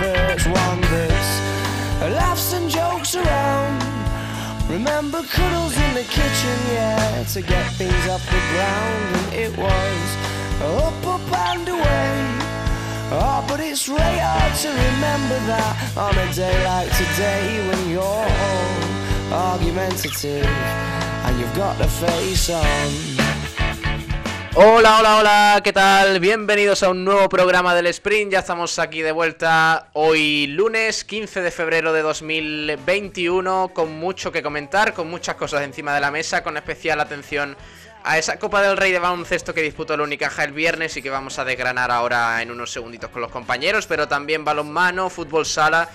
prefer. One that's laughs and jokes around. Remember cuddles in the kitchen, yeah, to get things off the ground, and it was up, up and away. Oh, but it's really hard to remember that on a day like today when you're all argumentative and you've got the face on. Hola, hola, hola, ¿qué tal? Bienvenidos a un nuevo programa del Sprint. Ya estamos aquí de vuelta hoy lunes 15 de febrero de 2021 con mucho que comentar, con muchas cosas encima de la mesa, con especial atención a esa Copa del Rey de baloncesto que disputó el Unicaja el viernes y que vamos a desgranar ahora en unos segunditos con los compañeros, pero también balonmano, fútbol sala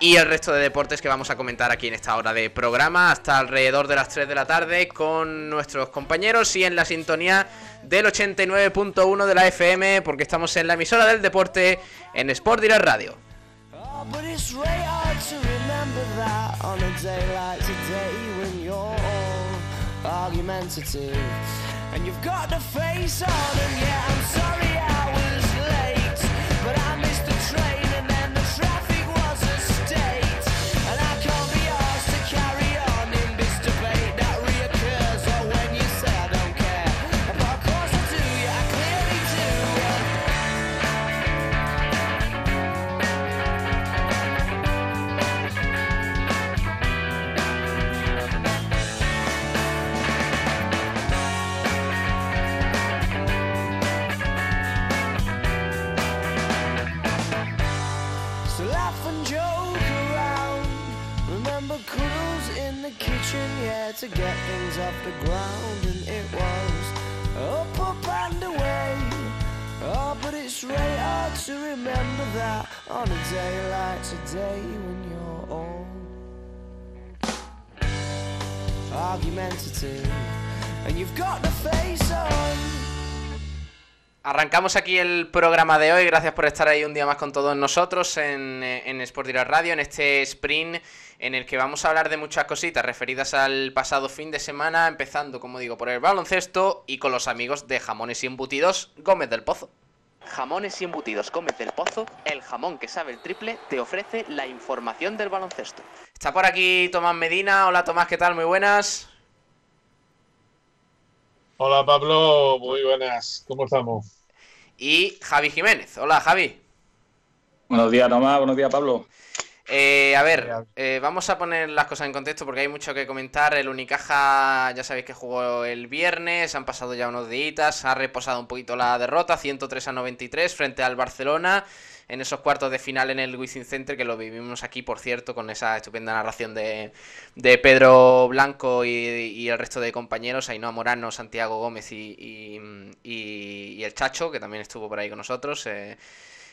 y el resto de deportes que vamos a comentar aquí en esta hora de programa hasta alrededor de las 3 de la tarde con nuestros compañeros y en la sintonía del 89.1 de la FM porque estamos en la emisora del deporte en Sport Direct Radio. Oh, the ground. And it was up, up and away. Oh, but it's really hard to remember that on a day like today when you're all argumentative and you've got the face on. Arrancamos aquí el programa de hoy. Gracias por estar ahí un día más con todos nosotros en, eh, en Sport Direct Radio, en este sprint en el que vamos a hablar de muchas cositas referidas al pasado fin de semana, empezando, como digo, por el baloncesto y con los amigos de Jamones y Embutidos Gómez del Pozo. Jamones y embutidos Gómez del Pozo, el jamón que sabe el triple, te ofrece la información del baloncesto. Está por aquí Tomás Medina. Hola Tomás, ¿qué tal? Muy buenas. Hola Pablo, muy buenas, ¿cómo estamos? Y Javi Jiménez. Hola Javi. Buenos días, Tomás. Buenos días, Pablo. Eh, a ver, eh, vamos a poner las cosas en contexto porque hay mucho que comentar. El Unicaja, ya sabéis que jugó el viernes, han pasado ya unos días, ha reposado un poquito la derrota, 103 a 93 frente al Barcelona en esos cuartos de final en el Wizzing Center, que lo vivimos aquí, por cierto, con esa estupenda narración de, de Pedro Blanco y, y el resto de compañeros, Ainhoa Morano, Santiago Gómez y, y, y- y el Chacho, que también estuvo por ahí con nosotros. eh,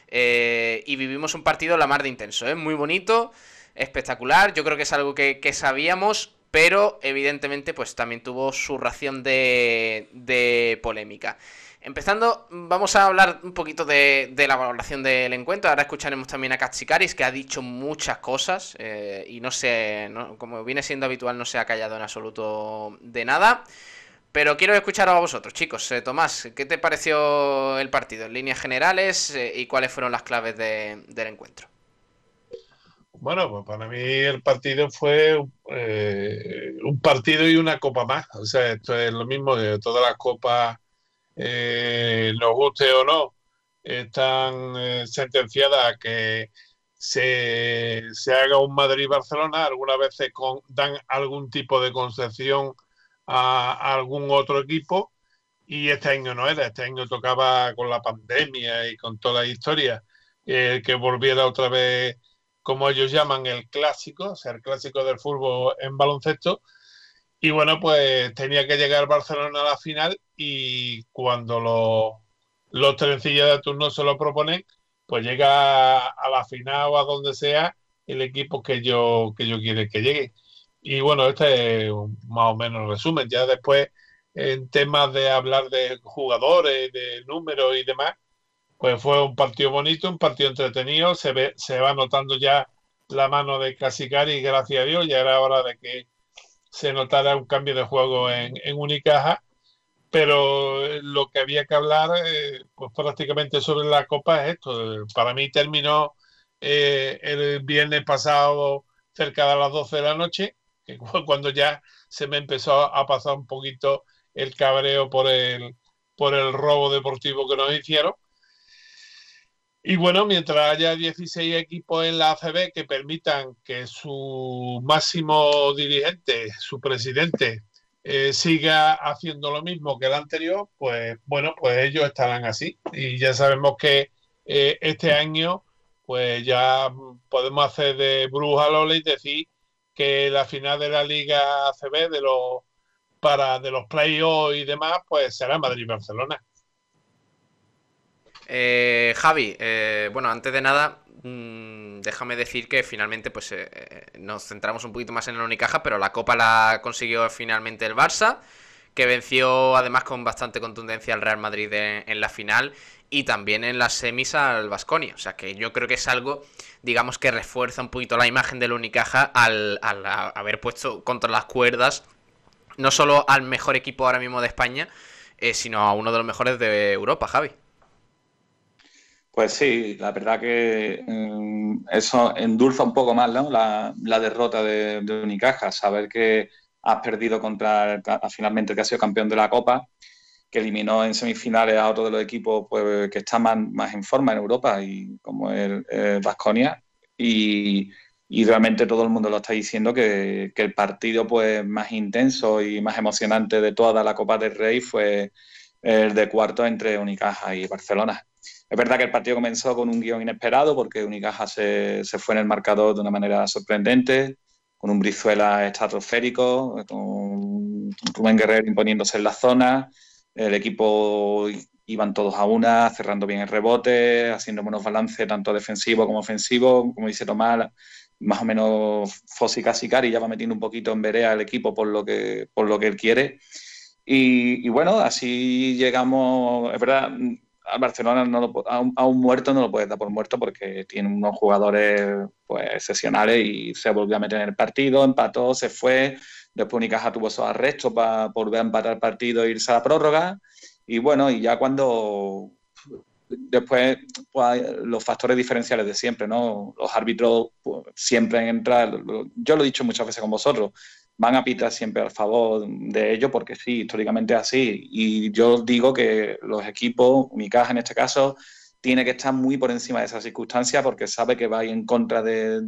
eh, y vivimos un partido la mar de intenso, ¿eh? muy bonito, espectacular. Yo creo que es algo que, sabíamos, pero evidentemente, pues también tuvo su ración de, polémica. Empezando, vamos a hablar un poquito de, la valoración del encuentro. Ahora escucharemos también a Katsikaris, que ha dicho muchas cosas eh, y no no- como viene siendo habitual, no se ha callado en absoluto de nada. Pero quiero escuchar a vosotros, chicos. Eh, Tomás, ¿qué te pareció el partido en líneas generales eh, y cuáles fueron las claves de- del encuentro? Bueno, pues para mí el partido fue eh, un partido y una copa más. O sea, esto es lo mismo que todas las copas, nos guste o no, están sentenciadas a que se, se haga un Madrid-Barcelona. Algunas veces con- dan algún tipo de concesión a, algún otro equipo y este año no era. Este año tocaba con la pandemia y con toda la historia que volviera otra vez como ellos llaman, el clásico, o sea, el clásico del fútbol en baloncesto. Y bueno, pues tenía que llegar Barcelona a la final y cuando los, los trencillos de turno se lo proponen, pues llega a, a la final o a donde sea el equipo que yo, que yo quiero que llegue. Y bueno, este es más o menos el resumen. Ya después, en temas de hablar de jugadores, de números y demás, pues fue un partido bonito, un partido entretenido, se, ve, se va notando ya la mano de Casicari, gracias a Dios, ya era hora de que se notara un cambio de juego en, en Unicaja, pero eh, lo que había que hablar, eh, pues prácticamente sobre la Copa es esto. Para mí terminó eh, el viernes pasado cerca de las 12 de la noche, que cuando ya se me empezó a pasar un poquito el cabreo por el, por el robo deportivo que nos hicieron. Y bueno, mientras haya 16 equipos en la ACB que permitan que su máximo dirigente, su presidente, eh, siga haciendo lo mismo que el anterior, pues bueno, pues ellos estarán así. Y ya sabemos que eh, este año, pues ya podemos hacer de bruja Lola y decir que la final de la Liga ACB de los para de los playoffs y demás, pues será Madrid-Barcelona. Eh, Javi, eh, bueno, antes de nada, mmm, déjame decir que finalmente pues eh, eh, nos centramos un poquito más en el Unicaja, pero la Copa la consiguió finalmente el Barça, que venció además con bastante contundencia al Real Madrid en la final y también en las semis al Vasconia. O sea que yo creo que es algo, digamos, que refuerza un poquito la imagen del Unicaja al, al haber puesto contra las cuerdas no solo al mejor equipo ahora mismo de España, eh, sino a uno de los mejores de Europa, Javi. Pues sí, la verdad que um, eso endulza un poco más ¿no? la, derrota de, de, Unicaja, saber que has perdido contra finalmente que ha sido campeón de la Copa, que eliminó en semifinales a otro de los equipos pues, que está más, más en forma en Europa, y como el Vasconia, y, y realmente todo el mundo lo está diciendo que, que, el partido pues más intenso y más emocionante de toda la Copa del Rey fue el de cuarto entre Unicaja y Barcelona. Es verdad que el partido comenzó con un guion inesperado porque Unicaja se, se fue en el marcador de una manera sorprendente, con un Brizuela estratosférico, con Rubén Guerrero imponiéndose en la zona, el equipo iban todos a una, cerrando bien el rebote, haciendo buenos balances tanto defensivo como ofensivo, como dice Tomás, más o menos Fossi Casicari ya va metiendo un poquito en verea al equipo por lo que, por lo que él quiere. Y, y bueno, así llegamos, es verdad, al Barcelona no lo, a, un, a, un, muerto no lo puedes dar por muerto porque tiene unos jugadores pues excepcionales y se volvió a meter en el partido, empató, se fue, después Unicaja tuvo esos arrestos para volver a empatar el partido e irse a la prórroga y bueno, y ya cuando después pues, los factores diferenciales de siempre, ¿no? Los árbitros pues, siempre entran, yo lo he dicho muchas veces con vosotros, van a pitar siempre al favor de ellos porque sí, históricamente es así. Y yo digo que los equipos, mi en este caso, tiene que estar muy por encima de esa circunstancia porque sabe que va a ir en contra de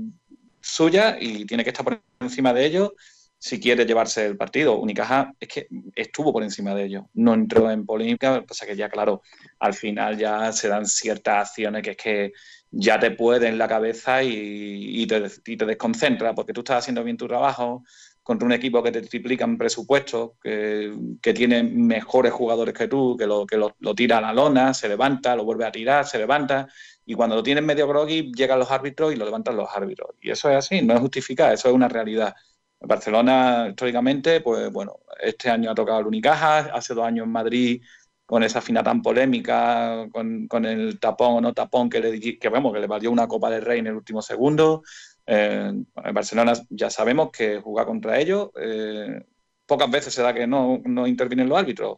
suya y tiene que estar por encima de ellos si quiere llevarse el partido. Unicaja es que estuvo por encima de ellos, no entró en polémica, pasa que ya, claro, al final ya se dan ciertas acciones que es que ya te pueden la cabeza y, te, te desconcentra porque tú estás haciendo bien tu trabajo, contra un equipo que te triplican presupuestos, que, que, tiene mejores jugadores que tú, que, lo, que lo, tira a la lona, se levanta, lo vuelve a tirar, se levanta, y cuando lo tienes medio groggy llegan los árbitros y lo levantan los árbitros. Y eso es así, no es justificar, eso es una realidad. Barcelona, históricamente, pues bueno, este año ha tocado el Unicaja, hace dos años en Madrid con esa final tan polémica, con, el tapón o no tapón que le, que, vemos, que le valió una Copa del Rey en el último segundo. Eh, Barcelona ya sabemos que jugar contra ellos, eh, pocas veces se da que no, intervienen los árbitros.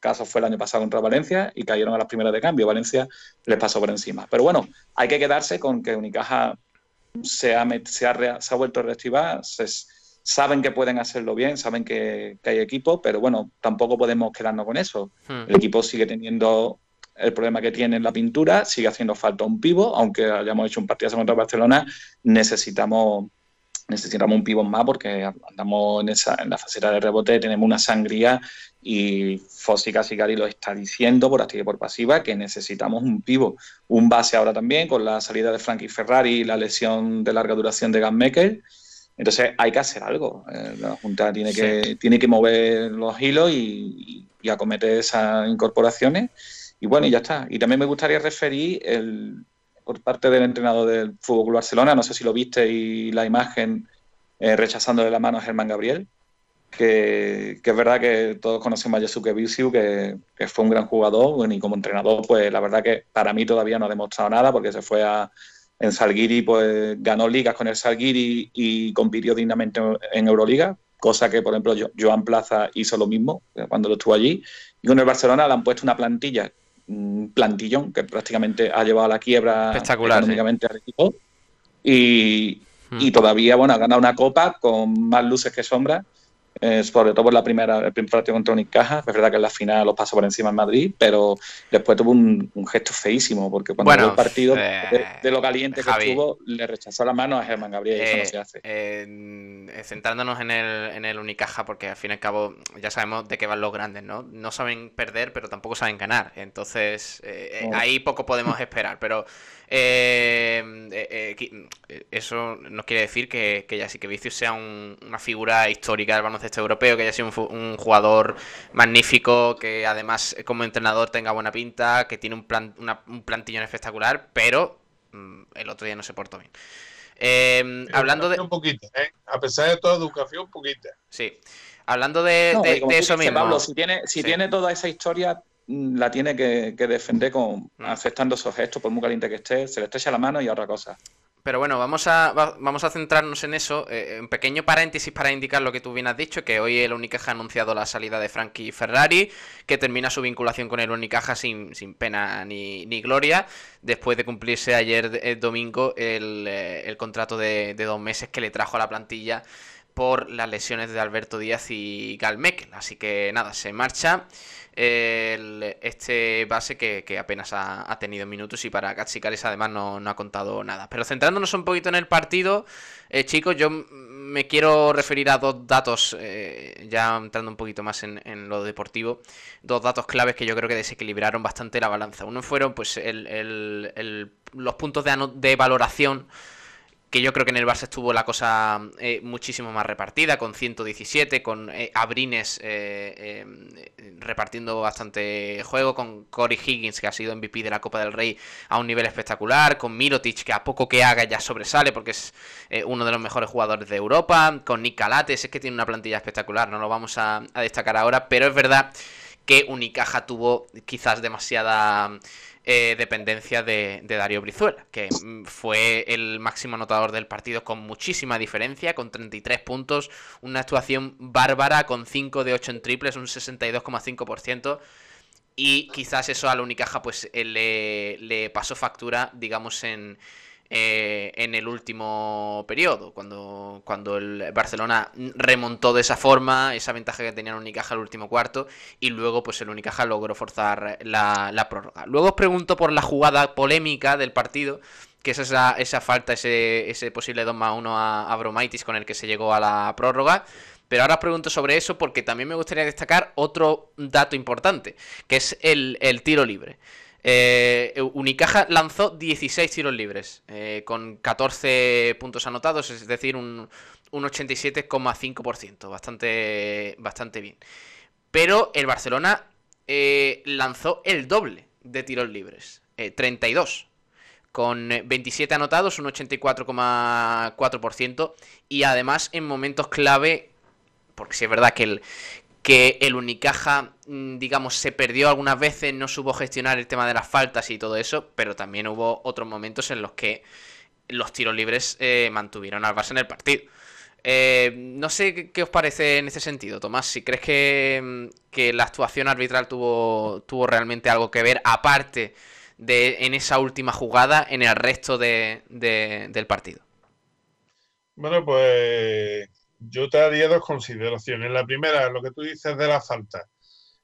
Caso fue el año pasado contra Valencia y cayeron a las primeras de cambio. Valencia les pasó por encima. Pero bueno, hay que quedarse con que Unicaja se ha, se vuelto a reactivar, saben que pueden hacerlo bien, saben que, que, hay equipo, pero bueno, tampoco podemos quedarnos con eso. Hmm. El equipo sigue teniendo el problema que tiene en la pintura, sigue haciendo falta un pivo, aunque hayamos hecho un partido contra Barcelona, necesitamos necesitamos un pivo más porque andamos en, esa, en la faceta de rebote, tenemos una sangría y Fossi Casicari lo está diciendo por activa y por pasiva que necesitamos un pivo. Un base ahora también con la salida de Frankie Ferrari y la lesión de larga duración de Gunmaker. Entonces hay que hacer algo. Eh, la Junta tiene que, sí. tiene que mover los hilos y, y, acometer esas incorporaciones. Y bueno, y ya está. Y también me gustaría referir el, por parte del entrenador del Fútbol Barcelona, no sé si lo viste y la imagen eh, rechazándole la mano a Germán Gabriel. que, es verdad que todos conocemos a Yasuke Bisiu, que, fue un gran jugador, y como entrenador, pues la verdad que para mí todavía no ha demostrado nada, porque se fue a, en Salguiri, pues ganó ligas con el Salguiri y compitió dignamente en Euroliga, cosa que, por ejemplo, Joan Plaza hizo lo mismo cuando lo estuvo allí. Y con el Barcelona le han puesto una plantilla, un plantillón, que prácticamente ha llevado a la quiebra económicamente al equipo. Y, y hmm. todavía, bueno, ha ganado una copa con más luces que sombras sobre todo por la primera, el primer partido contra Unicaja. Es verdad que en la final los pasó por encima en Madrid, pero después tuvo un, gesto feísimo, porque cuando bueno, el partido eh, de, lo caliente que estuvo, le rechazó la mano a Germán Gabriel y eso no se hace. Eh, centrándonos en el, en el Unicaja, porque al fin y al cabo ya sabemos de qué van los grandes, ¿no? No saben perder, pero tampoco saben ganar. Entonces, eh, ahí poco podemos esperar, pero eh, eh, eh, eso no quiere decir que, que que Vicius sea una figura histórica del baloncesto europeo, que haya sido un, jugador magnífico, que además como entrenador tenga buena pinta, que tiene un, plan, un plantillón espectacular, pero mm, el otro día no se portó bien. hablando de. Un poquito, A pesar de toda educación, un poquito. Sí. Hablando de, eso mismo. Pablo, si tiene, si tiene toda esa historia, la tiene que, defender con mm. aceptando esos gestos, por muy caliente que esté, se le estrecha la mano y otra cosa. Pero bueno, vamos a, vamos a centrarnos en eso. Eh, un pequeño paréntesis para indicar lo que tú bien has dicho, que hoy el Unicaja ha anunciado la salida de Frankie Ferrari, que termina su vinculación con el Unicaja sin, sin pena ni, ni, gloria, después de cumplirse ayer el domingo el, eh, el contrato de, de, dos meses que le trajo a la plantilla por las lesiones de Alberto Díaz y Galmec. Así que nada, se marcha este base que, apenas ha, tenido minutos y para Katsikaris además no, ha contado nada. Pero centrándonos un poquito en el partido, eh, chicos, yo me quiero referir a dos datos, eh, ya entrando un poquito más en, lo deportivo, dos datos claves que yo creo que desequilibraron bastante la balanza. Uno fueron pues los puntos de, de valoración que yo creo que en el Barça estuvo la cosa eh, muchísimo más repartida, con 117, con eh, Abrines eh, repartiendo bastante juego, con Corey Higgins, que ha sido MVP de la Copa del Rey a un nivel espectacular, con Mirotic, que a poco que haga ya sobresale porque es uno de los mejores jugadores de Europa, con Nick Calates, es que tiene una plantilla espectacular, no lo vamos a destacar ahora, pero es verdad que Unicaja tuvo quizás demasiada eh, dependencia de, Darío Brizuela, que mm, fue el máximo anotador del partido con muchísima diferencia, con 33 puntos, una actuación bárbara con 5 de 8 en triples, un 62,5%. Y quizás eso a la Unicaja pues eh, le, le pasó factura, digamos, en, eh, en el último periodo, cuando, cuando el Barcelona remontó de esa forma, esa ventaja que tenía el Unicaja el último cuarto, y luego pues el Unicaja logró forzar la, prórroga. Luego os pregunto por la jugada polémica del partido, que es esa, esa falta, ese, ese posible 2 más 1 a, Bromaitis con el que se llegó a la prórroga. Pero ahora os pregunto sobre eso porque también me gustaría destacar otro dato importante, que es el, el tiro libre. Eh, Unicaja lanzó 16 tiros libres, eh, con 14 puntos anotados, es decir, un, 87,5%, bastante, bastante bien. Pero el Barcelona eh, lanzó el doble de tiros libres, 32, con 27 anotados, un 84,4%, y además en momentos clave, porque si es verdad que el, que el Unicaja, mm, digamos, se perdió algunas veces, no supo gestionar el tema de las faltas y todo eso, pero también hubo otros momentos en los que los tiros libres eh, mantuvieron al Barça en el partido. Eh, no sé qué, os parece en ese sentido, Tomás, si crees que, mm, que, la actuación arbitral tuvo, tuvo realmente algo que ver, aparte de en esa última jugada, en el resto de, del partido. Bueno, pues yo te haría dos consideraciones. La primera, lo que tú dices de la falta.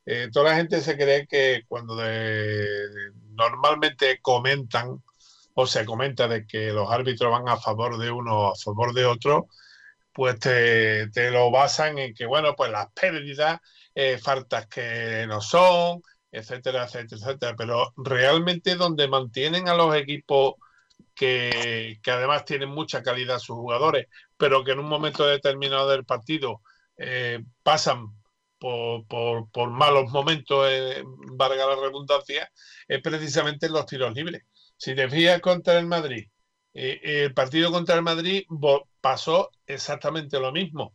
Eh, toda la gente se cree que cuando normalmente comentan o se comenta de que los árbitros van a favor de uno o a favor de otro, pues te, lo basan en que, bueno, pues las pérdidas, eh, faltas que no son, etcétera, etcétera, etcétera. Pero realmente donde mantienen a los equipos que, que, además tienen mucha calidad sus jugadores, pero que en un momento determinado del partido eh, pasan por, por, malos momentos, eh, valga la redundancia, es precisamente los tiros libres. Si te fijas contra el Madrid, eh, el partido contra el Madrid pasó exactamente lo mismo.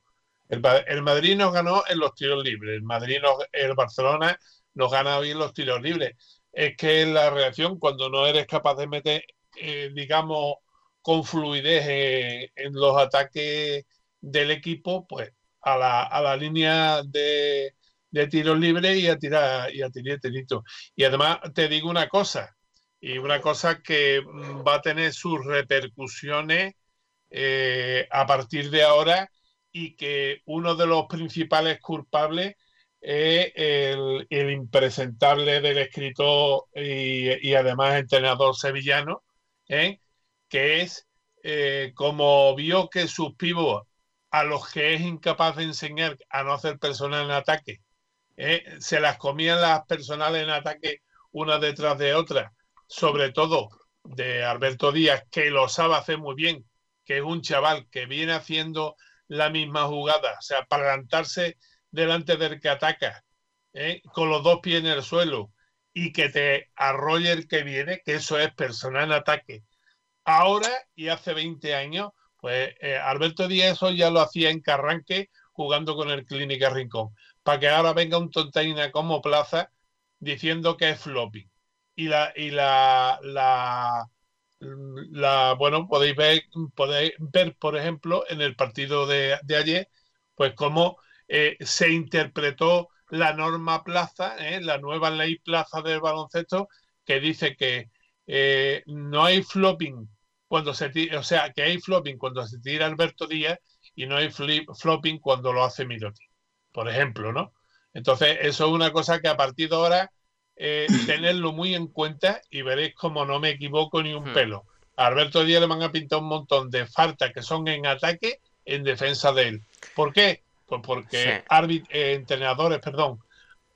El, Madrid nos ganó en los tiros libres, el Madrid el Barcelona nos gana bien los tiros libres. Es que la reacción cuando no eres capaz de meter, eh, digamos, con fluidez en los ataques del equipo, pues a la, a la línea de, de tiros libres y a tirar y a tirar tirito. Y además te digo una cosa, y una cosa que va a tener sus repercusiones eh, a partir de ahora y que uno de los principales culpables es el, impresentable del escritor y, además entrenador sevillano, ¿eh? Que es eh, como vio que sus pibos a los que es incapaz de enseñar a no hacer personal en ataque, se las comían las personales en ataque una detrás de otra, sobre todo de Alberto Díaz, que lo sabe hacer muy bien, que es un chaval que viene haciendo la misma jugada, o sea, para levantarse delante del que ataca, ¿eh? con los dos pies en el suelo y que te arrolle el que viene, que eso es personal en ataque. Ahora y hace 20 años, pues eh, Alberto Díaz eso ya lo hacía en Carranque jugando con el Clínica Rincón, para que ahora venga un tontaina como Plaza diciendo que es floppy y la y la, la, bueno podéis ver podéis ver por ejemplo en el partido de, ayer pues cómo eh, se interpretó la norma plaza eh, la nueva ley plaza del baloncesto que dice que eh, no hay flopping cuando se tira, o sea que hay flopping cuando se tira Alberto Díaz y no hay flopping cuando lo hace Miroti por ejemplo no entonces eso es una cosa que a partir de ahora eh, tenerlo muy en cuenta y veréis como no me equivoco ni un hmm. pelo. A Alberto Díaz le van a pintar un montón de faltas que son en ataque en defensa de él. ¿Por qué? Pues porque eh, entrenadores, perdón,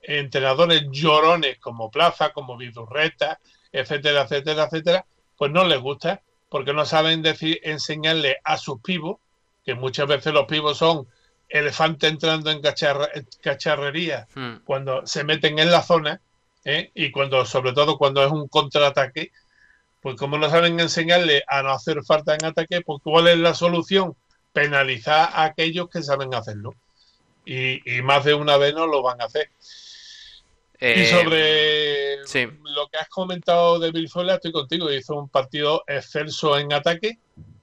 entrenadores llorones como Plaza, como Vidurreta, etcétera, etcétera, etcétera, pues no les gusta porque no saben decir, enseñarle a sus pibos, que muchas veces los pibos son elefantes entrando en cacharrería hmm. cuando se meten en la zona, ¿eh? y cuando, sobre todo cuando es un contraataque, pues como no saben enseñarle a no hacer falta en ataque, pues ¿cuál es la solución? Penalizar a aquellos que saben hacerlo. Y, más de una vez no lo van a hacer. Y eh, sobre lo que has comentado de Brizuela, estoy contigo. Hizo un partido excelso en ataque,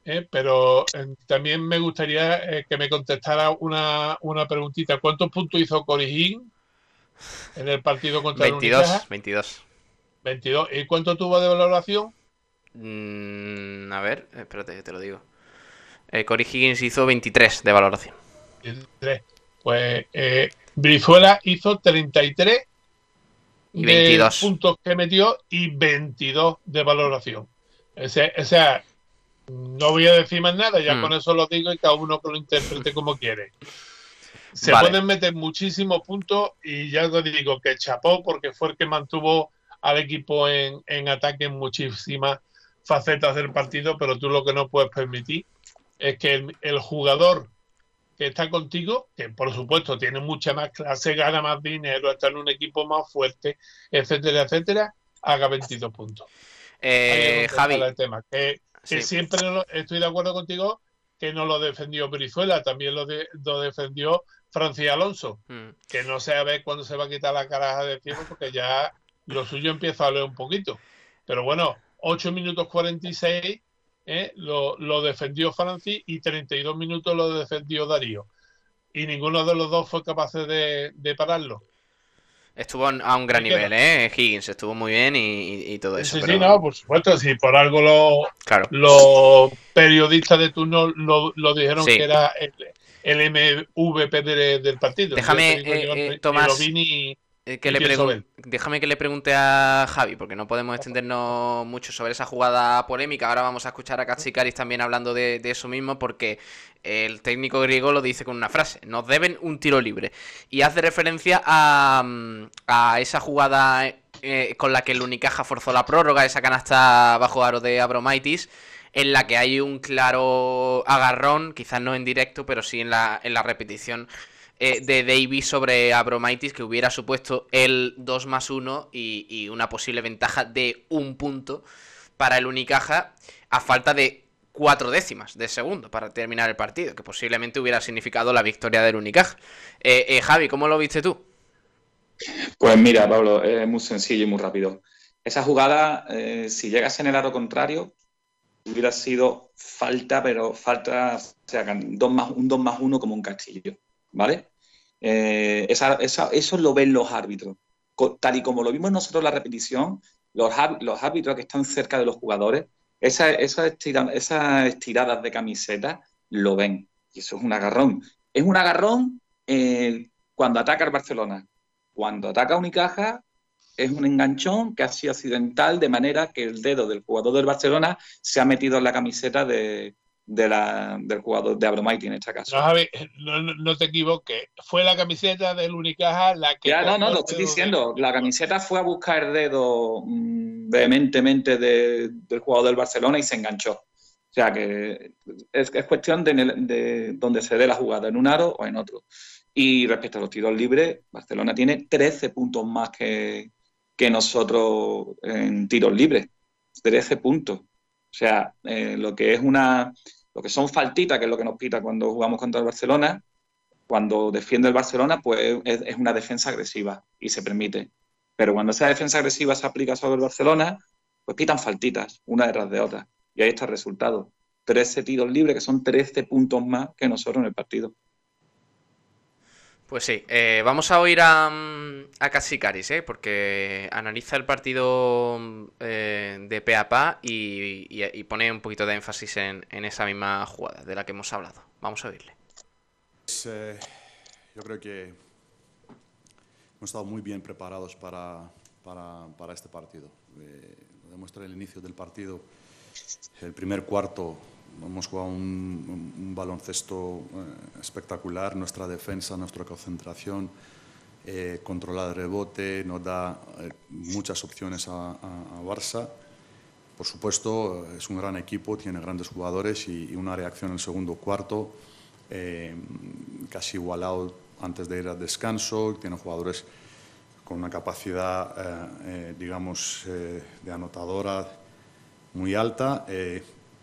¿eh? pero también me gustaría que me contestara una, una preguntita. ¿Cuántos puntos hizo Corijín en el partido contra 22, el 22. 22. ¿Y cuánto tuvo de valoración? Mm, a ver, espérate, te lo digo. Eh, Cory Higgins hizo 23 de valoración. 23. Pues eh, Brizuela hizo 33 y 22 puntos que metió y 22 de valoración. O sea, no voy a decir más nada, ya mm. con eso lo digo y cada uno que lo interprete como quiere. Se pueden meter muchísimos puntos y ya te digo que chapó porque fue el que mantuvo al equipo en, ataque en muchísimas facetas del partido, pero tú lo que no puedes permitir es que el, jugador que está contigo, que por supuesto tiene mucha más clase, gana más dinero, está en un equipo más fuerte, etcétera, etcétera, haga 22 puntos. Eh, Javi. tema, que, siempre estoy de acuerdo contigo que no lo defendió Brizuela, también lo, lo defendió Francis Alonso, mm. que no sé a ver cuándo se va a quitar la caraja de tiempo porque ya lo suyo empieza a leer un poquito. Pero bueno, 8 minutos 46 ¿eh? lo, lo defendió Francis y 32 minutos lo defendió Darío. Y ninguno de los dos fue capaz de, de pararlo. Estuvo a un gran nivel, ¿eh? Higgins estuvo muy bien y, todo eso. Sí, sí, no, por supuesto. Si por algo los, periodistas de turno lo, lo dijeron que era el, el MVP del partido. Déjame, eh, eh, Tomás, que le déjame que le pregunte a Javi, porque no podemos extendernos mucho sobre esa jugada polémica. Ahora vamos a escuchar a Katsikaris también hablando de, eso mismo, porque el técnico griego lo dice con una frase: Nos deben un tiro libre. Y hace referencia a, a esa jugada con la que el Unicaja forzó la prórroga, esa canasta bajo aro de Abromaitis en la que hay un claro agarrón, quizás no en directo, pero sí en la, en la repetición eh, de Davis sobre Abromaitis, que hubiera supuesto el 2 más 1 y, una posible ventaja de un punto para el Unicaja, a falta de cuatro décimas de segundo para terminar el partido, que posiblemente hubiera significado la victoria del Unicaja. Eh, eh, Javi, ¿cómo lo viste tú? Pues mira, Pablo, es muy sencillo y muy rápido. Esa jugada, eh, si llegas en el aro contrario, hubiera sido falta, pero falta, o sea, dos más, un 2 más 1 como un castillo, ¿vale? Eso lo ven los árbitros. Tal y como lo vimos nosotros en la repetición, los, árbitros que están cerca de los jugadores esas esa estiradas de camiseta lo ven. Y eso es un agarrón. Es un agarrón eh, cuando ataca el Barcelona. Cuando ataca Unicaja es un enganchón que ha sido accidental de manera que el dedo del jugador del Barcelona se ha metido en la camiseta de, del jugador de Abromaiti en este caso. No, Javi, no, te equivoques. Fue la camiseta del Unicaja la que. Ya, no, no, lo estoy diciendo. La camiseta fue a buscar el dedo mm, vehementemente del jugador del Barcelona y se enganchó. O sea que es, cuestión de, de, donde se dé la jugada, en un aro o en otro. Y respecto a los tiros libres, Barcelona tiene 13 puntos más que, que nosotros en tiros libres. 13 puntos. O sea, eh, lo que es una, lo que son faltitas, que es lo que nos pita cuando jugamos contra el Barcelona, cuando defiende el Barcelona, pues es, una defensa agresiva y se permite. Pero cuando esa defensa agresiva se aplica sobre el Barcelona, pues pitan faltitas, una detrás de otra. Y ahí está el resultado. 13 tiros libres, que son 13 puntos más que nosotros en el partido. Pues sí, eh, vamos a oír a, a Casicaris, ¿eh? porque analiza el partido eh, de pe a pa y, pone un poquito de énfasis en, esa misma jugada de la que hemos hablado. Vamos a oírle. Pues, eh, yo creo que hemos estado muy bien preparados para, para, este partido. lo demuestra el inicio del partido. El primer cuarto hemos jugado un, baloncesto eh, espectacular, nuestra defensa, nuestra concentración, eh, controlar el rebote, nos da eh, muchas opciones a, Barça. Por supuesto, es un gran equipo, tiene grandes jugadores y, una reacción en el segundo cuarto, casi igualado antes de ir al descanso, tiene jugadores con una capacidad, digamos, de anotadora muy alta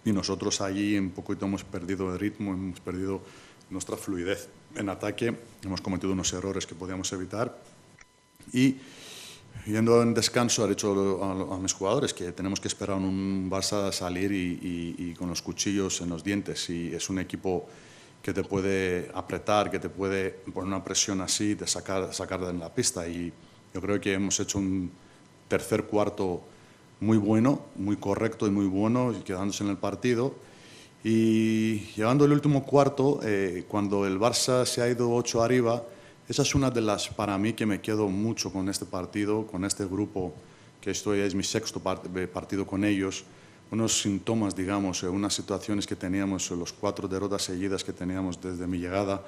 y nosotros allí un poquito hemos perdido el ritmo, hemos perdido nuestra fluidez en ataque, hemos cometido unos errores que podíamos evitar. Y yendo en descanso he dicho a, mis jugadores que tenemos que esperar un Barça a salir y, con los cuchillos en los dientes. Y es un equipo que te puede apretar, que te puede poner una presión así, de sacar, sacar de la pista. Y yo creo que hemos hecho un tercer cuarto muy bueno, muy correcto y muy bueno, quedándose en el partido. Y llegando el último cuarto, eh, cuando el Barça se ha ido 8 arriba, esa es una de las, para mí, que me quedo mucho con este partido, con este grupo, que estoy, es mi sexto eh, partido con ellos. Unos síntomas, digamos, unas situaciones que teníamos, los cuatro derrotas seguidas que teníamos desde mi llegada,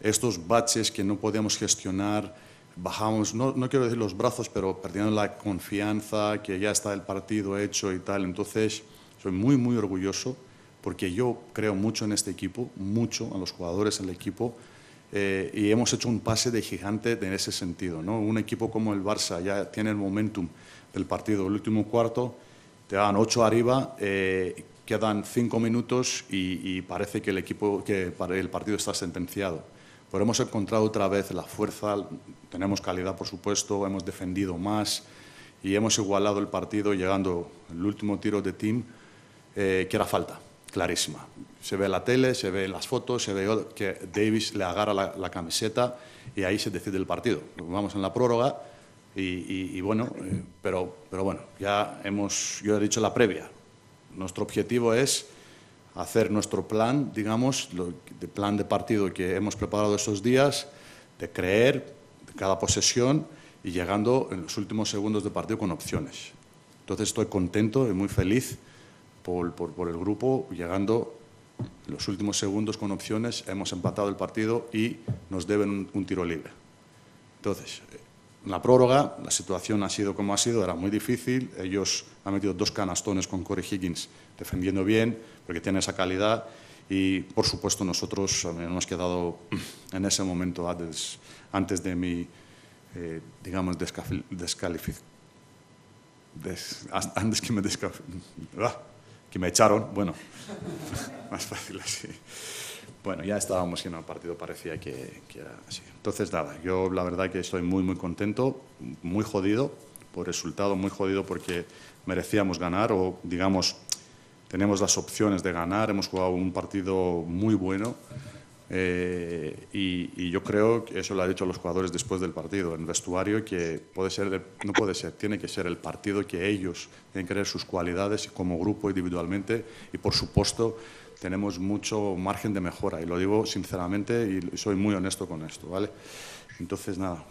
estos baches que no podíamos gestionar, bajamos, no, no, quiero decir los brazos, pero perdiendo la confianza, que ya está el partido hecho y tal. Entonces, soy muy, muy orgulloso porque yo creo mucho en este equipo, mucho en los jugadores, en el equipo, eh, y hemos hecho un pase de gigante en ese sentido. ¿no? Un equipo como el Barça ya tiene el momentum del partido, el último cuarto, te dan ocho arriba, eh, quedan cinco minutos y, y, parece que el, equipo, que el partido está sentenciado. Pero hemos encontrado otra vez la fuerza, tenemos calidad, por supuesto, hemos defendido más y hemos igualado el partido llegando el último tiro de team, eh, que era falta, clarísima. Se ve la tele, se ve las fotos, se ve que Davis le agarra la, camiseta y ahí se decide el partido. Vamos en la prórroga y, bueno, eh, pero bueno, ya hemos, yo he dicho la previa. Nuestro objetivo es hacer nuestro plan, digamos, el plan de partido que hemos preparado estos días, de creer cada posesión y llegando en los últimos segundos de partido con opciones. Entonces estoy contento y muy feliz por, el grupo, llegando en los últimos segundos con opciones, hemos empatado el partido y nos deben un, tiro libre. Entonces, en la prórroga, la situación ha sido como ha sido, era muy difícil. Ellos han metido dos canastones con Corey Higgins defendiendo bien, porque tiene esa calidad. Y, por supuesto, nosotros hemos quedado en ese momento antes, antes de mi, eh, digamos, descalificación. antes que me. Ah, que echaron, bueno, más fácil así. Bueno, ya estábamos y el partido parecía que, que, era así. Entonces, nada, yo la verdad que estoy muy, muy contento, muy jodido por resultado, muy jodido porque merecíamos ganar o, digamos, tenemos las opciones de ganar, hemos jugado un partido muy bueno eh, y, yo creo que eso lo ha dicho los jugadores después del partido, en vestuario, que puede ser, no puede ser, tiene que ser el partido que ellos tienen que ver sus cualidades como grupo individualmente y por supuesto tenemos mucho margen de mejora y lo digo sinceramente y soy muy honesto con esto, ¿vale? Entonces, nada.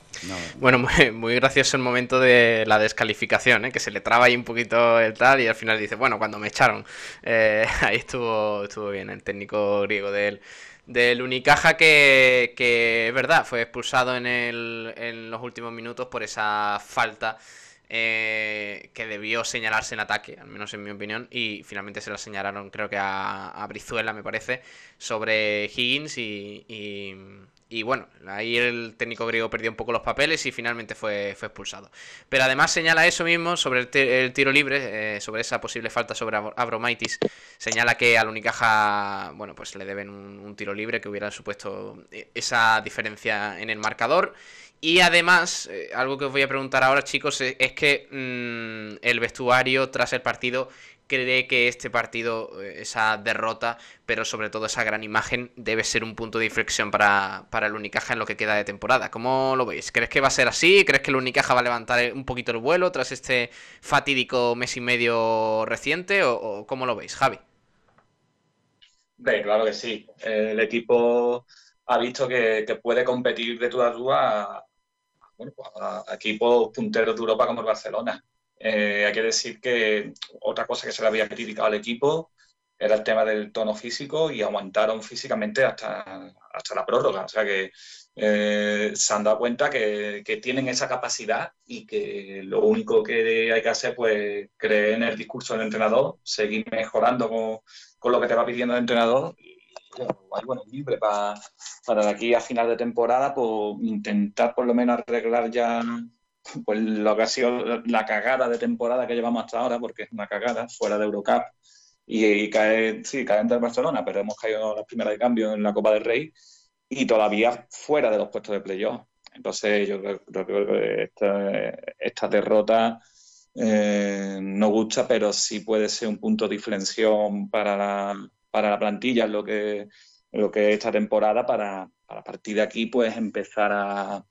Bueno, muy, gracioso el momento de la descalificación, ¿eh? que se le traba ahí un poquito el tal y al final dice, bueno, cuando me echaron. Eh, ahí estuvo, estuvo bien el técnico griego del, del Unicaja que, que es verdad, fue expulsado en, el, en los últimos minutos por esa falta eh, que debió señalarse en ataque, al menos en mi opinión, y finalmente se la señalaron creo que a, Brizuela, me parece, sobre Higgins y, y, bueno, ahí el técnico griego perdió un poco los papeles y finalmente fue, expulsado. Pero además señala eso mismo sobre el, tiro libre, eh, sobre esa posible falta sobre Abromaitis, señala que al Unicaja, bueno, pues le deben un, un tiro libre que hubiera supuesto eh, esa diferencia en el marcador y además, eh, algo que os voy a preguntar ahora, chicos, es, que mm, el vestuario tras el partido cree que este partido, eh, esa derrota, pero sobre todo esa gran imagen, debe ser un punto de inflexión para, para el Unicaja en lo que queda de temporada. ¿Cómo lo veis? ¿Crees que va a ser así? ¿Crees que el Unicaja va a levantar un poquito el vuelo tras este fatídico mes y medio reciente? ¿O, cómo lo veis, Javi? claro que sí. El equipo ha visto que, puede competir de todas dudas bueno, pues a equipos punteros de Europa como el Barcelona. Eh, hay que decir que otra cosa que se le había criticado al equipo era el tema del tono físico y aguantaron físicamente hasta, hasta la prórroga. O sea que eh, se han dado cuenta que, tienen esa capacidad y que lo único que hay que hacer pues creer en el discurso del entrenador, seguir mejorando con, con lo que te va pidiendo el entrenador para, de aquí a final de temporada, pues intentar por lo menos arreglar ya pues, lo que ha sido la cagada de temporada que llevamos hasta ahora, porque es una cagada fuera de Eurocup. Y, cae, sí, cae entre el Barcelona, pero hemos caído las primeras de cambio en la Copa del Rey y todavía fuera de los puestos de playoff. Entonces, yo creo, que esta, esta derrota eh, no gusta, pero sí puede ser un punto de inflexión para la, para la plantilla lo que, lo que es esta temporada para, para partir de aquí pues empezar a,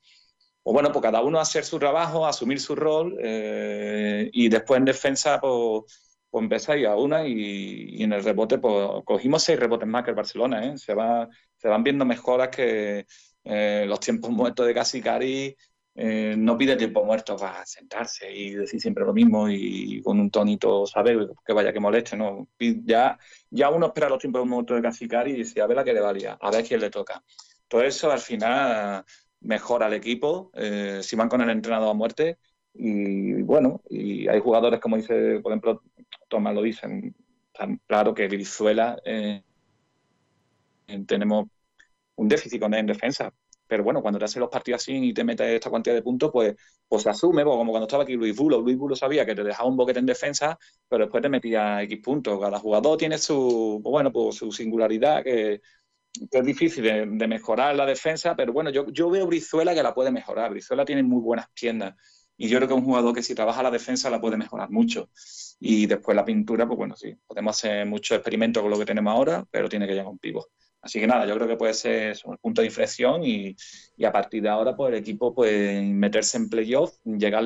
pues bueno, pues cada uno hacer su trabajo, asumir su rol eh, y después en defensa pues, pues empezar a una y, en el rebote pues cogimos seis rebotes más que el Barcelona, ¿eh? se, va, se van viendo mejoras que eh, los tiempos muertos de Casicari eh, no pide tiempo muerto para sentarse y decir siempre lo mismo y con un tonito, saber Que vaya que moleste, ¿no? Ya, ya uno espera los tiempos muertos de Cacicar y dice, a ver la que le valía, a ver quién le toca. Todo eso al final mejora al equipo, eh, si van con el entrenador a muerte y bueno, y hay jugadores como dice, por ejemplo, Tomás lo dicen, claro que Venezuela eh, tenemos un déficit en defensa, pero bueno, cuando te hacen los partidos así y te metes esta cantidad de puntos, pues, pues se asume, pues como cuando estaba aquí Luis Bulo. Luis Bulo sabía que te dejaba un boquete en defensa, pero después te metía X puntos. Cada jugador tiene su, pues bueno, pues su singularidad, que, es difícil de, mejorar la defensa, pero bueno, yo, yo veo Brizuela que la puede mejorar. Brizuela tiene muy buenas piernas. Y yo creo que es un jugador que si trabaja la defensa la puede mejorar mucho. Y después la pintura, pues bueno, sí, podemos hacer muchos experimentos con lo que tenemos ahora, pero tiene que llegar un pivo. Así que nada, yo creo que puede ser un punto de inflexión y, a partir de ahora pues el equipo puede meterse en playoff, llegar,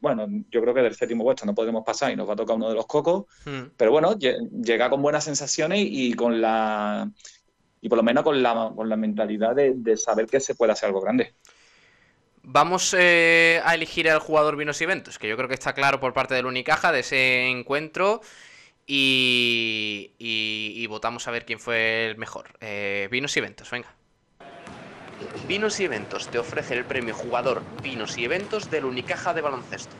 bueno, yo creo que del séptimo puesto no podremos pasar y nos va a tocar uno de los cocos, hmm. pero bueno, llega con buenas sensaciones y con la y por lo menos con la, con la mentalidad de, saber que se puede hacer algo grande. Vamos eh, a elegir al jugador Vinos y Eventos, que yo creo que está claro por parte del Unicaja de ese encuentro. Y, votamos a ver quién fue el mejor. Eh, vinos y eventos, venga. Vinos y Eventos te ofrece el premio jugador Vinos y Eventos del Unicaja de baloncesto.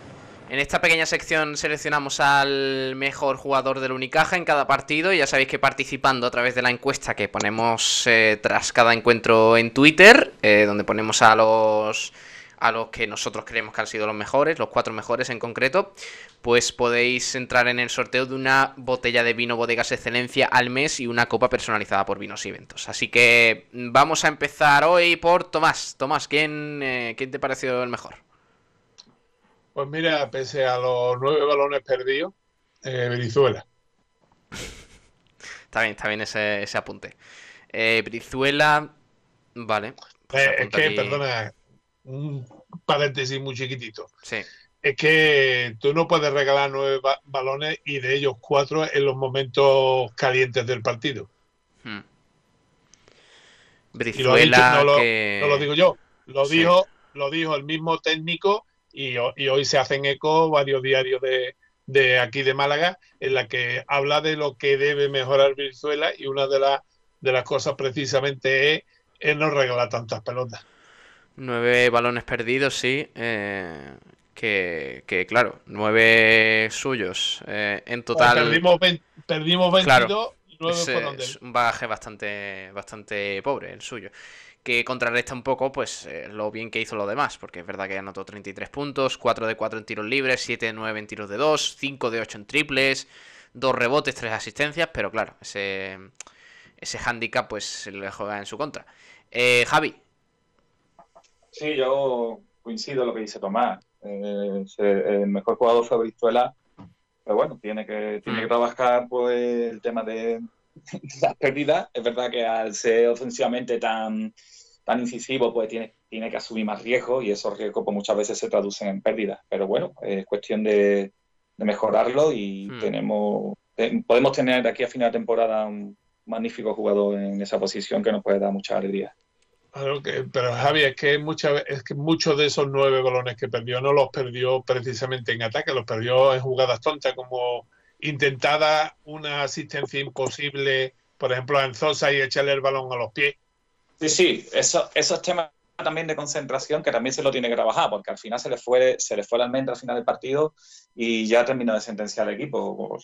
En esta pequeña sección seleccionamos al mejor jugador del Unicaja en cada partido. Ya sabéis que participando a través de la encuesta que ponemos eh, tras cada encuentro en Twitter, eh, donde ponemos a los a los que nosotros creemos que han sido los mejores, los cuatro mejores en concreto, pues podéis entrar en el sorteo de una botella de vino Bodegas Excelencia al mes y una copa personalizada por Vinos y Eventos. Así que vamos a empezar hoy por Tomás. Tomás, ¿quién, eh, ¿quién te pareció el mejor? Pues mira, pese a los nueve balones perdidos, eh, Brizuela. está bien, está bien ese, apunte. Eh, Brizuela, vale. Pues es que, perdona, un paréntesis muy chiquitito. Sí. Es que tú no puedes regalar nueve balones y de ellos cuatro en los momentos calientes del partido. Hmm. Brizuela, no, lo, no, lo, digo yo, lo dijo, lo dijo el mismo técnico y, hoy se hacen eco varios diarios de, de, aquí de Málaga en la que habla de lo que debe mejorar Brizuela y una de, las de las cosas precisamente es, es no regalar tantas pelotas. Nueve balones perdidos, sí. Eh, que, claro, nueve suyos eh, en total. perdimos, perdimos 22 es, un bagaje bastante, bastante pobre el suyo. Que contrarresta un poco pues eh, lo bien que hizo lo demás, porque es verdad que anotó 33 puntos, 4 de 4 en tiros libres, 7 de 9 en tiros de 2, 5 de 8 en triples, 2 rebotes, 3 asistencias, pero claro, ese, ese handicap pues se le juega en su contra. Javi, Sí, yo coincido en lo que dice Tomás. Eh, el mejor jugador fue Brizuela, pero bueno, tiene que, tiene que mm. trabajar pues, el tema de, las pérdidas. Es verdad que al ser ofensivamente tan, tan incisivo, pues tiene, tiene que asumir más riesgos y esos riesgos pues, muchas veces se traducen en pérdidas. Pero bueno, es cuestión de, mejorarlo y mm. tenemos podemos tener de aquí a final de temporada un magnífico jugador en esa posición que nos puede dar mucha alegría pero Javi, es que, es que muchos de esos nueve balones que perdió no los perdió precisamente en ataque, los perdió en jugadas tontas, como intentada una asistencia imposible, por ejemplo, a Enzosa y echarle el balón a los pies. Sí, sí, eso, esos temas también de concentración que también se lo tiene que trabajar, porque al final se le fue, se le fue la almendra al final del partido y ya terminó de sentenciar al equipo.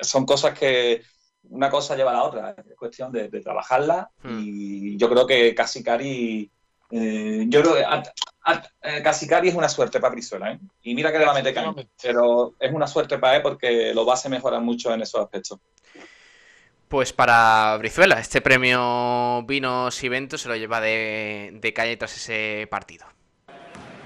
Son cosas que, una cosa lleva a la otra, es cuestión de, trabajarla hmm. y yo creo que Casicari, eh, yo creo que Casicari es una suerte para Brizuela, ¿eh? y mira que le va a meter caña, pero es una suerte para él porque lo va a mejorar mucho en esos aspectos. Pues para Brizuela, este premio Vinos y Eventos se lo lleva de, de calle tras ese partido.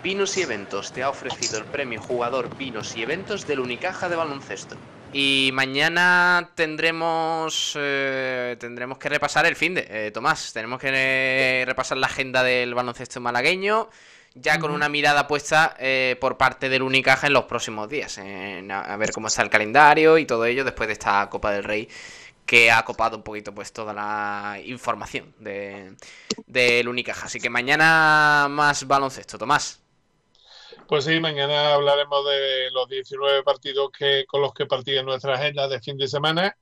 Vinos y Eventos te ha ofrecido el premio Jugador Vinos y Eventos del Unicaja de Baloncesto. Y mañana tendremos eh, tendremos que repasar el fin de eh, Tomás. Tenemos que eh, repasar la agenda del baloncesto malagueño, ya con una mirada puesta por parte del Unicaja en los próximos días. a, ver cómo está el calendario y todo ello después de esta Copa del Rey que ha copado un poquito pues toda la información de del Unicaja. Así que mañana más baloncesto, Tomás. Pues sí, mañana hablaremos de los 19 partidos que, con los que partía nuestra agenda de fin de semana,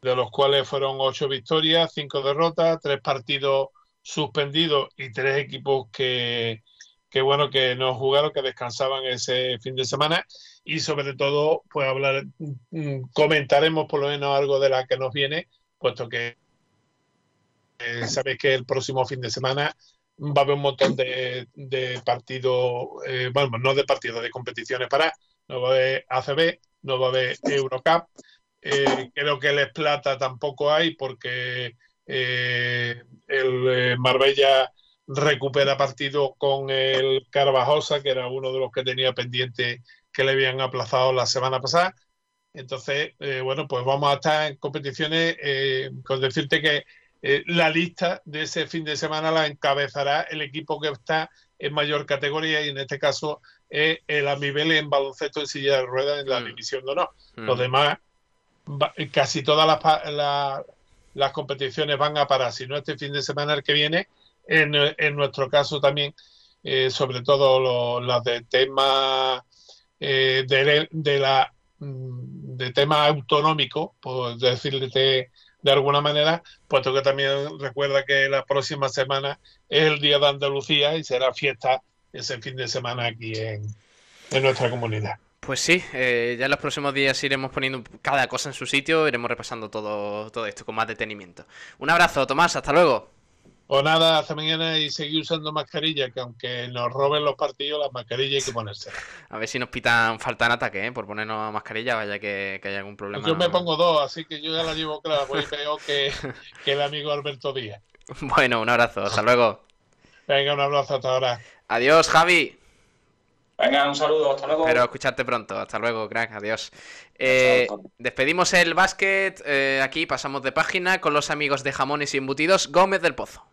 de los cuales fueron 8 victorias, 5 derrotas, 3 partidos suspendidos y 3 equipos que, que, bueno, que no jugaron, que descansaban ese fin de semana. Y sobre todo, pues hablar, mm, comentaremos por lo menos algo de la que nos viene, puesto que eh, sabéis que el próximo fin de semana va a haber un montón de, partidos, eh, bueno, no de partidos, de competiciones para, no va a haber ACB, no va a haber Eurocup, eh, creo que el Plata tampoco hay porque eh, el Marbella recupera partido con el Carvajosa, que era uno de los que tenía pendiente que le habían aplazado la semana pasada. Entonces, bueno, pues vamos a estar en competiciones, con decirte que eh, la lista de ese fin de semana la encabezará el equipo que está en mayor categoría y en este caso es el Amibele en baloncesto en silla de ruedas en la mm. división de honor. Mm. Los demás, casi todas las, las, competiciones van a parar, si no este fin de semana el que viene, en, en nuestro caso también, eh, sobre todo las de tema eh, de, de, la mm, de tema autonómico, por decirte de alguna manera, puesto que también recuerda que la próxima semana es el Día de Andalucía y será fiesta ese fin de semana aquí en, nuestra comunidad. Pues sí, eh, ya en los próximos días iremos poniendo cada cosa en su sitio, iremos repasando todo, todo esto con más detenimiento. Un abrazo, Tomás, hasta luego. O nada, hasta mañana y seguir usando mascarilla, que aunque nos roben los partidos, las mascarillas hay que ponerse. A ver si nos pitan falta en ataque, ¿eh? Por ponernos mascarilla, vaya que, que haya algún problema. Yo me pongo dos, así que yo ya la llevo clara, voy peor que, que el amigo Alberto Díaz. Bueno, un abrazo, hasta luego. Venga, un abrazo hasta ahora. Adiós, Javi. Venga, un saludo, hasta luego. Espero escucharte pronto. Hasta luego, crack. Adiós. Eh, despedimos el básquet. Eh, aquí pasamos de página con los amigos de jamones y embutidos Gómez del Pozo.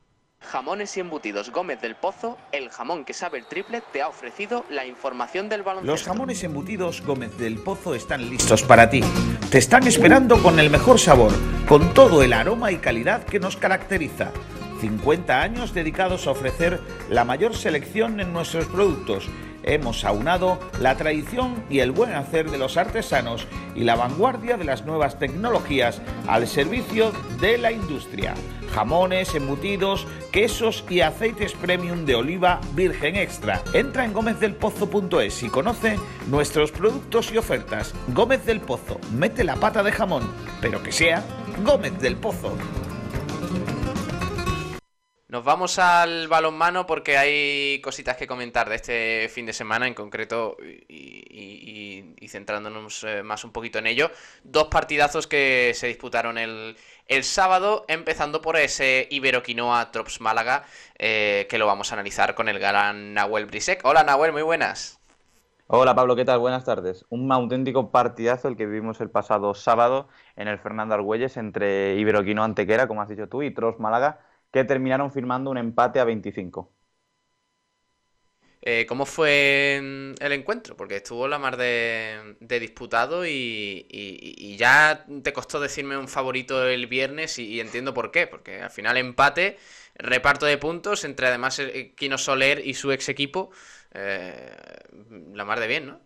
Jamones y embutidos Gómez del Pozo, el jamón que sabe el triple, te ha ofrecido la información del baloncesto. Los jamones embutidos Gómez del Pozo están listos para ti. Te están esperando con el mejor sabor, con todo el aroma y calidad que nos caracteriza. 50 años dedicados a ofrecer la mayor selección en nuestros productos hemos aunado la tradición y el buen hacer de los artesanos y la vanguardia de las nuevas tecnologías al servicio de la industria. Jamones, embutidos, quesos y aceites premium de oliva virgen extra. Entra en gómezdelpozo.es y conoce nuestros productos y ofertas. Gómez del Pozo, mete la pata de jamón, pero que sea Gómez del Pozo. Nos vamos al balonmano porque hay cositas que comentar de este fin de semana en concreto y, centrándonos eh, más un poquito en ello. Dos partidazos que se disputaron el, sábado, empezando por ese Iberoquinoa Trops Málaga, eh, que lo vamos a analizar con el gran Nahuel Brisek. Hola Nahuel, muy buenas. Hola Pablo, ¿qué tal? Buenas tardes. Un auténtico partidazo el que vivimos el pasado sábado en el Fernando Argüelles entre Iberoquinoa Antequera, como has dicho tú, y Trops Málaga que terminaron firmando un empate a 25. Eh, ¿Cómo fue el encuentro? Porque estuvo la mar de, disputado y, ya te costó decirme un favorito el viernes y, entiendo por qué. Porque al final empate, reparto de puntos entre además Kino Soler y su ex equipo, eh, la mar de bien, ¿no?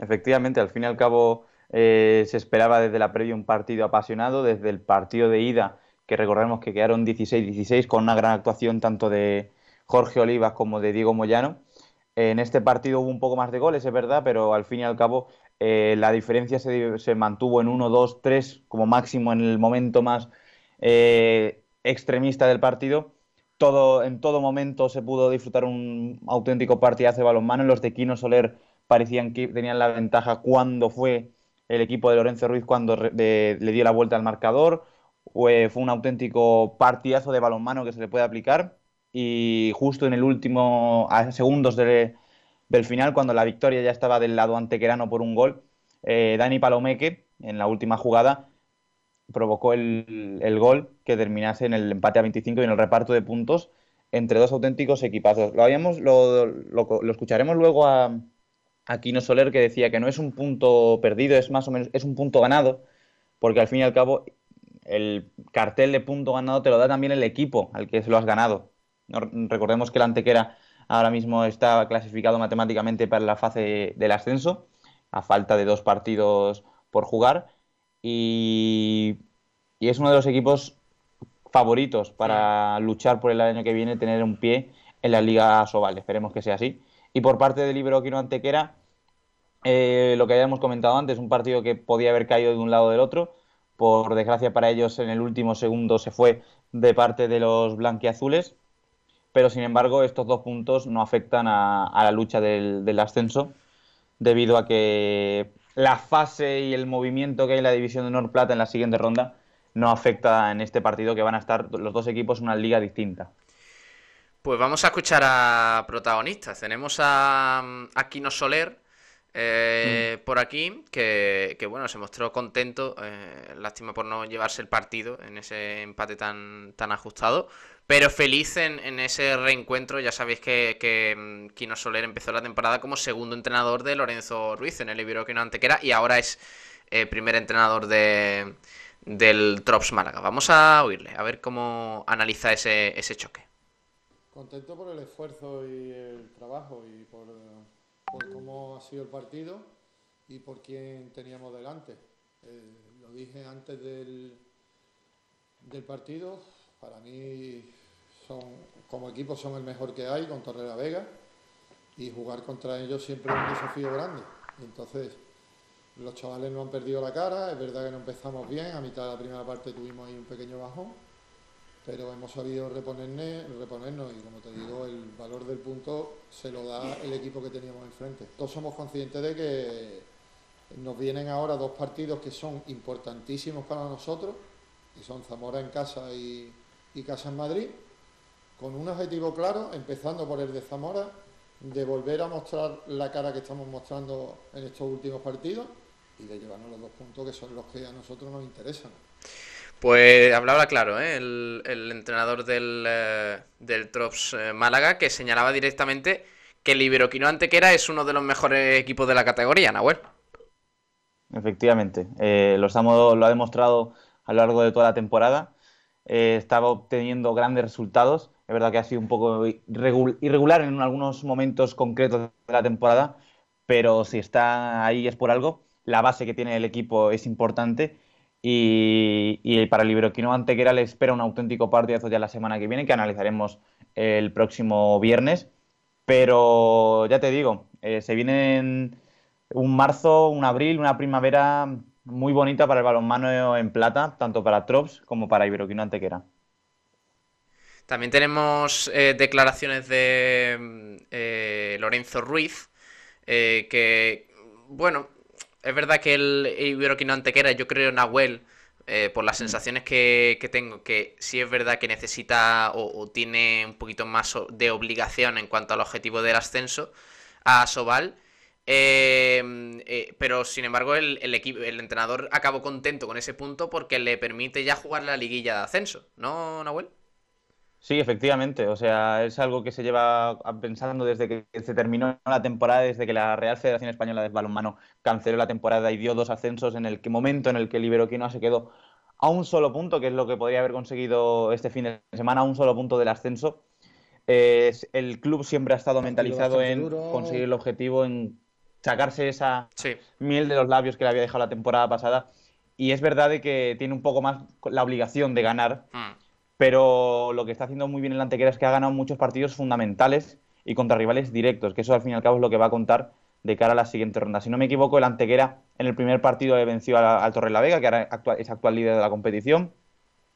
Efectivamente, al fin y al cabo eh, se esperaba desde la previa un partido apasionado, desde el partido de ida que recordemos que quedaron 16-16 con una gran actuación tanto de Jorge Olivas como de Diego Moyano. En este partido hubo un poco más de goles, es verdad, pero al fin y al cabo eh, la diferencia se, mantuvo en 1, 2, 3 como máximo en el momento más eh, extremista del partido. Todo, en todo momento se pudo disfrutar un auténtico partidazo de balonmano. Los de Quino Soler parecían que tenían la ventaja cuando fue el equipo de Lorenzo Ruiz cuando le dio la vuelta al marcador fue un auténtico partidazo de balonmano que se le puede aplicar y justo en el último a segundos del final, cuando la victoria ya estaba del lado antequerano por un gol, eh, Dani Palomeque, en la última jugada, provocó el, gol que terminase en el empate a 25 y en el reparto de puntos entre dos auténticos equipazos. Lo, habíamos, lo, lo, escucharemos luego a, a Kino Soler que decía que no es un punto perdido, es más o menos es un punto ganado, porque al fin y al cabo el cartel de punto ganado te lo da también el equipo al que se lo has ganado. recordemos que el Antequera ahora mismo está clasificado matemáticamente para la fase del ascenso, a falta de dos partidos por jugar, y, es uno de los equipos favoritos para luchar por el año que viene, tener un pie en la Liga Sobal. Esperemos que sea así. Y por parte del Libro Quino Antequera, eh, lo que habíamos comentado antes, un partido que podía haber caído de un lado o del otro por desgracia para ellos, en el último segundo se fue de parte de los blanquiazules, pero sin embargo estos dos puntos no afectan a, la lucha del, ascenso, debido a que la fase y el movimiento que hay en la división de Nord Plata en la siguiente ronda no afecta en este partido que van a estar los dos equipos en una liga distinta. Pues vamos a escuchar a protagonistas. Tenemos a, a Kino Soler, eh, mm. por aquí, que, bueno, se mostró contento, eh, lástima por no llevarse el partido en ese empate tan, tan ajustado, pero feliz en, ese reencuentro, ya sabéis que, que mm, Kino Soler empezó la temporada como segundo entrenador de Lorenzo Ruiz en el Iberoquino Antequera y ahora es eh, primer entrenador de, del Trops Málaga. Vamos a oírle, a ver cómo analiza ese, ese choque. Contento por el esfuerzo y el trabajo y por por cómo ha sido el partido y por quién teníamos delante. Eh, lo dije antes del, del partido, para mí son, como equipo son el mejor que hay con Torrera Vega y jugar contra ellos siempre es un desafío grande. Entonces, los chavales no han perdido la cara, es verdad que no empezamos bien, a mitad de la primera parte tuvimos ahí un pequeño bajón, pero hemos sabido reponernos, reponernos y como te digo, el valor del punto se lo da el equipo que teníamos enfrente. Todos somos conscientes de que nos vienen ahora dos partidos que son importantísimos para nosotros, y son Zamora en casa y, y Casa en Madrid, con un objetivo claro, empezando por el de Zamora, de volver a mostrar la cara que estamos mostrando en estos últimos partidos y de llevarnos los dos puntos que son los que a nosotros nos interesan. Pues hablaba claro, ¿eh? el, entrenador del, eh, del Trops eh, Málaga, que señalaba directamente que el Iberoquino Antequera es uno de los mejores equipos de la categoría, Nahuel. Efectivamente, lo, estamos, lo ha demostrado a lo largo de toda la temporada. estaba obteniendo grandes resultados. Es verdad que ha sido un poco irregular en algunos momentos concretos de la temporada, pero si está ahí es por algo. La base que tiene el equipo es importante y, para el Iberoquino Antequera le espera un auténtico partidazo ya la semana que viene, que analizaremos el próximo viernes. Pero ya te digo, eh, se viene un marzo, un abril, una primavera muy bonita para el balonmano en plata, tanto para Trops como para Iberoquino Antequera. También tenemos eh, declaraciones de mm, eh, Lorenzo Ruiz, que, bueno, es verdad que el Iberoquino Antequera, yo creo, Nahuel, eh, por las mm. sensaciones que, tengo, que sí es verdad que necesita o, tiene un poquito más de obligación en cuanto al objetivo del ascenso a Sobal. Em, eh, pero sin embargo, el, el, equipo, el entrenador acabó contento con ese punto porque le permite ya jugar la liguilla de ascenso, ¿no, Nahuel? Sí, efectivamente. O sea, es algo que se lleva pensando desde que se terminó la temporada, desde que la Real Federación Española de Balonmano canceló la temporada y dio dos ascensos en el que momento en el que el Iberoquino se quedó a un solo punto, que es lo que podría haber conseguido este fin de semana, a un solo punto del ascenso. el club siempre ha estado mentalizado en conseguir el objetivo, en sacarse esa miel de los labios que le había dejado la temporada pasada. Y es verdad de que tiene un poco más la obligación de ganar. Mm pero lo que está haciendo muy bien el Antequera es que ha ganado muchos partidos fundamentales y contra rivales directos, que eso al fin y al cabo es lo que va a contar de cara a la siguiente ronda. Si no me equivoco, el Antequera en el primer partido le venció al Torre la Vega, que ahora es actual líder de la competición.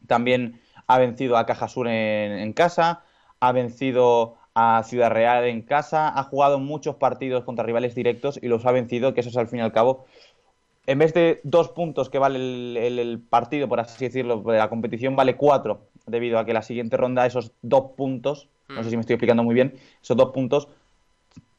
También ha vencido a Caja Sur en, casa, ha vencido a Ciudad Real en casa, ha jugado muchos partidos contra rivales directos y los ha vencido, que eso es al fin y al cabo en vez de dos puntos que vale el, partido, por así decirlo, de la competición, vale cuatro, debido a que la siguiente ronda, esos dos puntos, no sé si me estoy explicando muy bien, esos dos puntos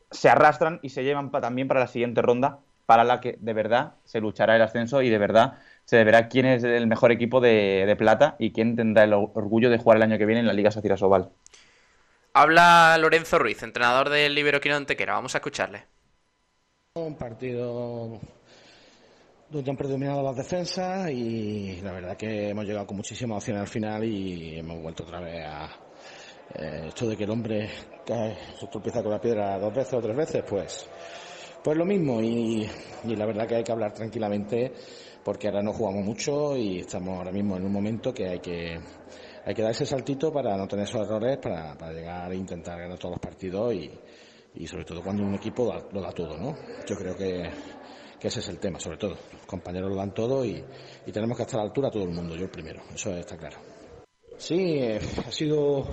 se arrastran y se llevan también para la siguiente ronda, para la que de verdad se luchará el ascenso y de verdad se deberá quién es el mejor equipo de, plata y quién tendrá el orgullo de jugar el año que viene en la Liga Sociedad Sobal. Habla Lorenzo Ruiz, entrenador del Iberoquino Antequera. Vamos a escucharle. Un partido donde han predominado las defensas y la verdad que hemos llegado con muchísima opción al final y hemos vuelto otra vez a eh, esto de que el hombre cae, se tropieza con la piedra dos veces o tres veces, pues, pues lo mismo y, la verdad que hay que hablar tranquilamente porque ahora no jugamos mucho y estamos ahora mismo en un momento que hay que hay que dar ese saltito para no tener esos errores, para, para llegar a intentar ganar todos los partidos y, y sobre todo cuando un equipo lo da todo, ¿no? Yo creo que que ese es el tema, sobre todo. Los compañeros lo dan todo y, tenemos que estar a la altura todo el mundo, yo el primero, eso está claro. Sí, eh, ha sido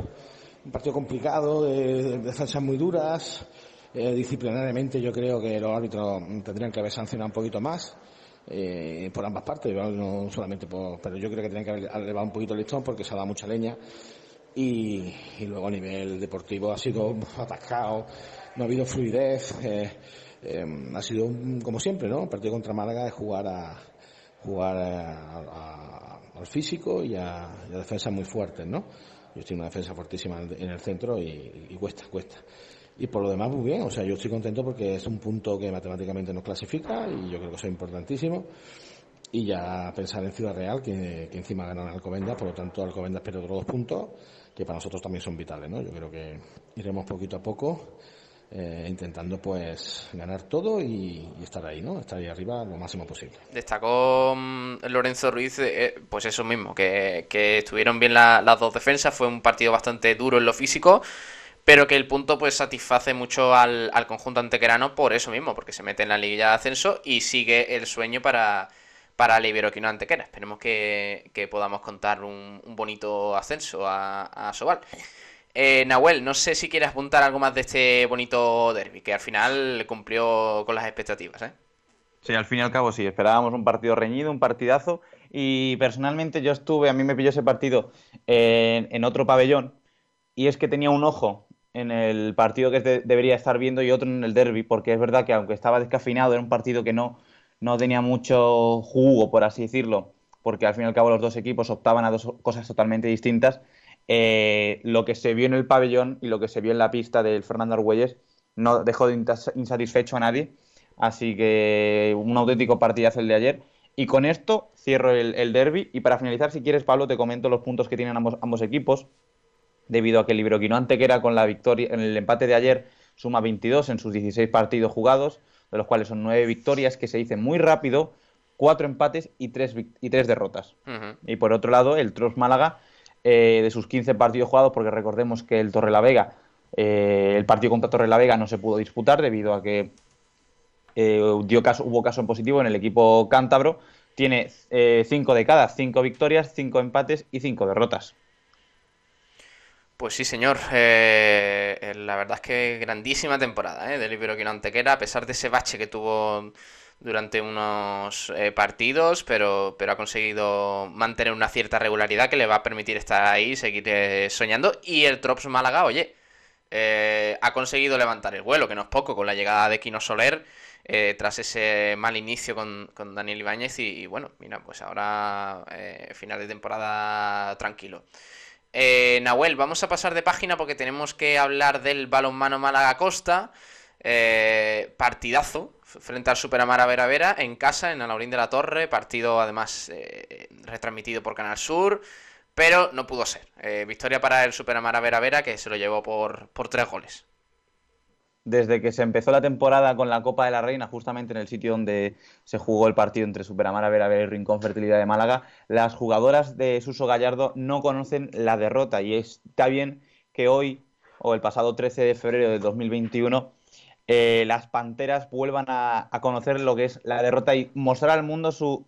un partido complicado, de, defensas muy duras. Eh, disciplinariamente yo creo que los árbitros tendrían que haber sancionado un poquito más. Eh, por ambas partes, no solamente por, pero yo creo que tienen que haber elevado un poquito el listón porque se ha dado mucha leña y, luego a nivel deportivo ha sido atascado, no ha habido fluidez. Em, ha sido, como siempre, ¿no? El partido contra Málaga es jugar a jugar al físico y a, defensas muy fuertes, ¿no? Yo estoy en una defensa fuertísima en el centro y, cuesta, cuesta. Y por lo demás, muy bien. O sea, yo estoy contento porque es un punto que matemáticamente nos clasifica y yo creo que eso es importantísimo. Y ya pensar en Ciudad Real, que, que encima ganan Alcobendas, por lo tanto Alcobendas pierde otros dos puntos, que para nosotros también son vitales, ¿no? Yo creo que iremos poquito a poco eh, intentando pues ganar todo y, estar ahí, ¿no? Estar ahí arriba lo máximo posible. Destacó mm, Lorenzo Ruiz, eh, pues eso mismo, que, estuvieron bien las dos defensas, fue un partido bastante duro en lo físico, pero que el punto pues satisface mucho al, al conjunto antequerano por eso mismo, porque se mete en la liguilla de ascenso y sigue el sueño para, para el Iberoquino Antequera. Esperemos que, podamos contar un, bonito ascenso a, a Sobal. Eh, Nahuel, no sé si quieres apuntar algo más de este bonito derby, que al final cumplió con las expectativas, ¿eh? Sí, al fin y al cabo sí, esperábamos un partido reñido, un partidazo, y personalmente yo estuve, a mí me pilló ese partido en, otro pabellón, y es que tenía un ojo en el partido que debería estar viendo y otro en el derby, porque es verdad que aunque estaba descafeinado, era un partido que no, no tenía mucho jugo, por así decirlo, porque al fin y al cabo los dos equipos optaban a dos cosas totalmente distintas. Eh, lo que se vio en el pabellón y lo que se vio en la pista del Fernando Argüelles no dejó de insatisfecho a nadie. Así que un auténtico partidazo el de ayer. Y con esto cierro el, derby. Y para finalizar, si quieres, Pablo, te comento los puntos que tienen ambos, ambos equipos. Debido a que el Libroquino Antequera con la victoria en el empate de ayer suma 22 en sus 16 partidos jugados de los cuales son nueve victorias, que se dice muy rápido, cuatro empates y tres, y tres derrotas. Y por otro lado, el Tros Málaga, eh, de sus 15 partidos jugados, porque recordemos que el Torrelavega, eh, el partido contra Torrelavega no se pudo disputar debido a que eh, hubo caso en positivo en el equipo cántabro, tiene cinco de cada, cinco victorias, cinco empates y cinco derrotas. Pues sí, señor. Eh, eh, la verdad es que grandísima temporada ¿eh? del Iberoquino Antequera, a pesar de ese bache que tuvo durante unos eh, partidos, pero, pero ha conseguido mantener una cierta regularidad que le va a permitir estar ahí, seguir soñando. Y el Trops Málaga, oye, ha conseguido levantar el vuelo, que no es poco, con la llegada de Quino Soler. tras ese mal inicio con, Daniel Ibáñez y, y, bueno, mira, pues ahora final de temporada tranquilo. Eh, Nahuel, vamos a pasar de página porque tenemos que hablar del balonmano Málaga Costa. Eh, partidazo frente al Superamara Vera Vera en casa, en Alaurín de la Torre. Partido además eh, retransmitido por Canal Sur, pero no pudo ser. victoria para el Superamara Vera Vera que se lo llevó por, por tres goles desde que se empezó la temporada con la Copa de la Reina, justamente en el sitio donde se jugó el partido entre Superamara Vera y Rincón Fertilidad de Málaga, las jugadoras de Suso Gallardo no conocen la derrota y está bien que hoy, o el pasado 13 de febrero de 2021, eh, las Panteras vuelvan a, conocer lo que es la derrota y mostrar al mundo su,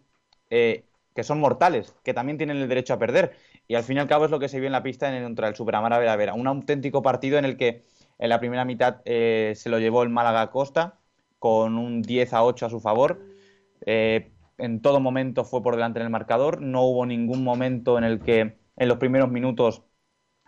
eh, que son mortales, que también tienen el derecho a perder. Y al fin y al cabo es lo que se vio en la pista en, contra el Superamara Vera Vera. Un auténtico partido en el que en la primera mitad eh, se lo llevó el Málaga Costa con un 10 a 8 a su favor. En todo momento fue por delante en el marcador. No hubo ningún momento en el que en los primeros minutos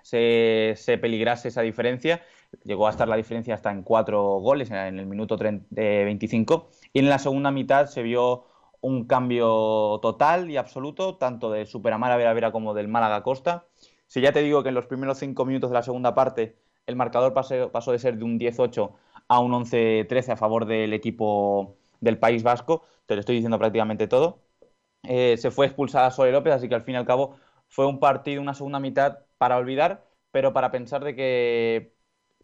se, peligrase esa diferencia. Llegó a estar la diferencia hasta en cuatro goles en el minuto 25. Y en la segunda mitad se vio un cambio total y absoluto, tanto del Superamara Vera Vera como del Málaga Costa. Si ya te digo que en los primeros cinco minutos de la segunda parte el marcador pasó, de ser de un 18 a un 11-13 a favor del equipo del País Vasco, te lo estoy diciendo prácticamente todo. Eh, se fue expulsada Sole López, así que al fin y al cabo fue un partido, una segunda mitad para olvidar, pero para pensar de que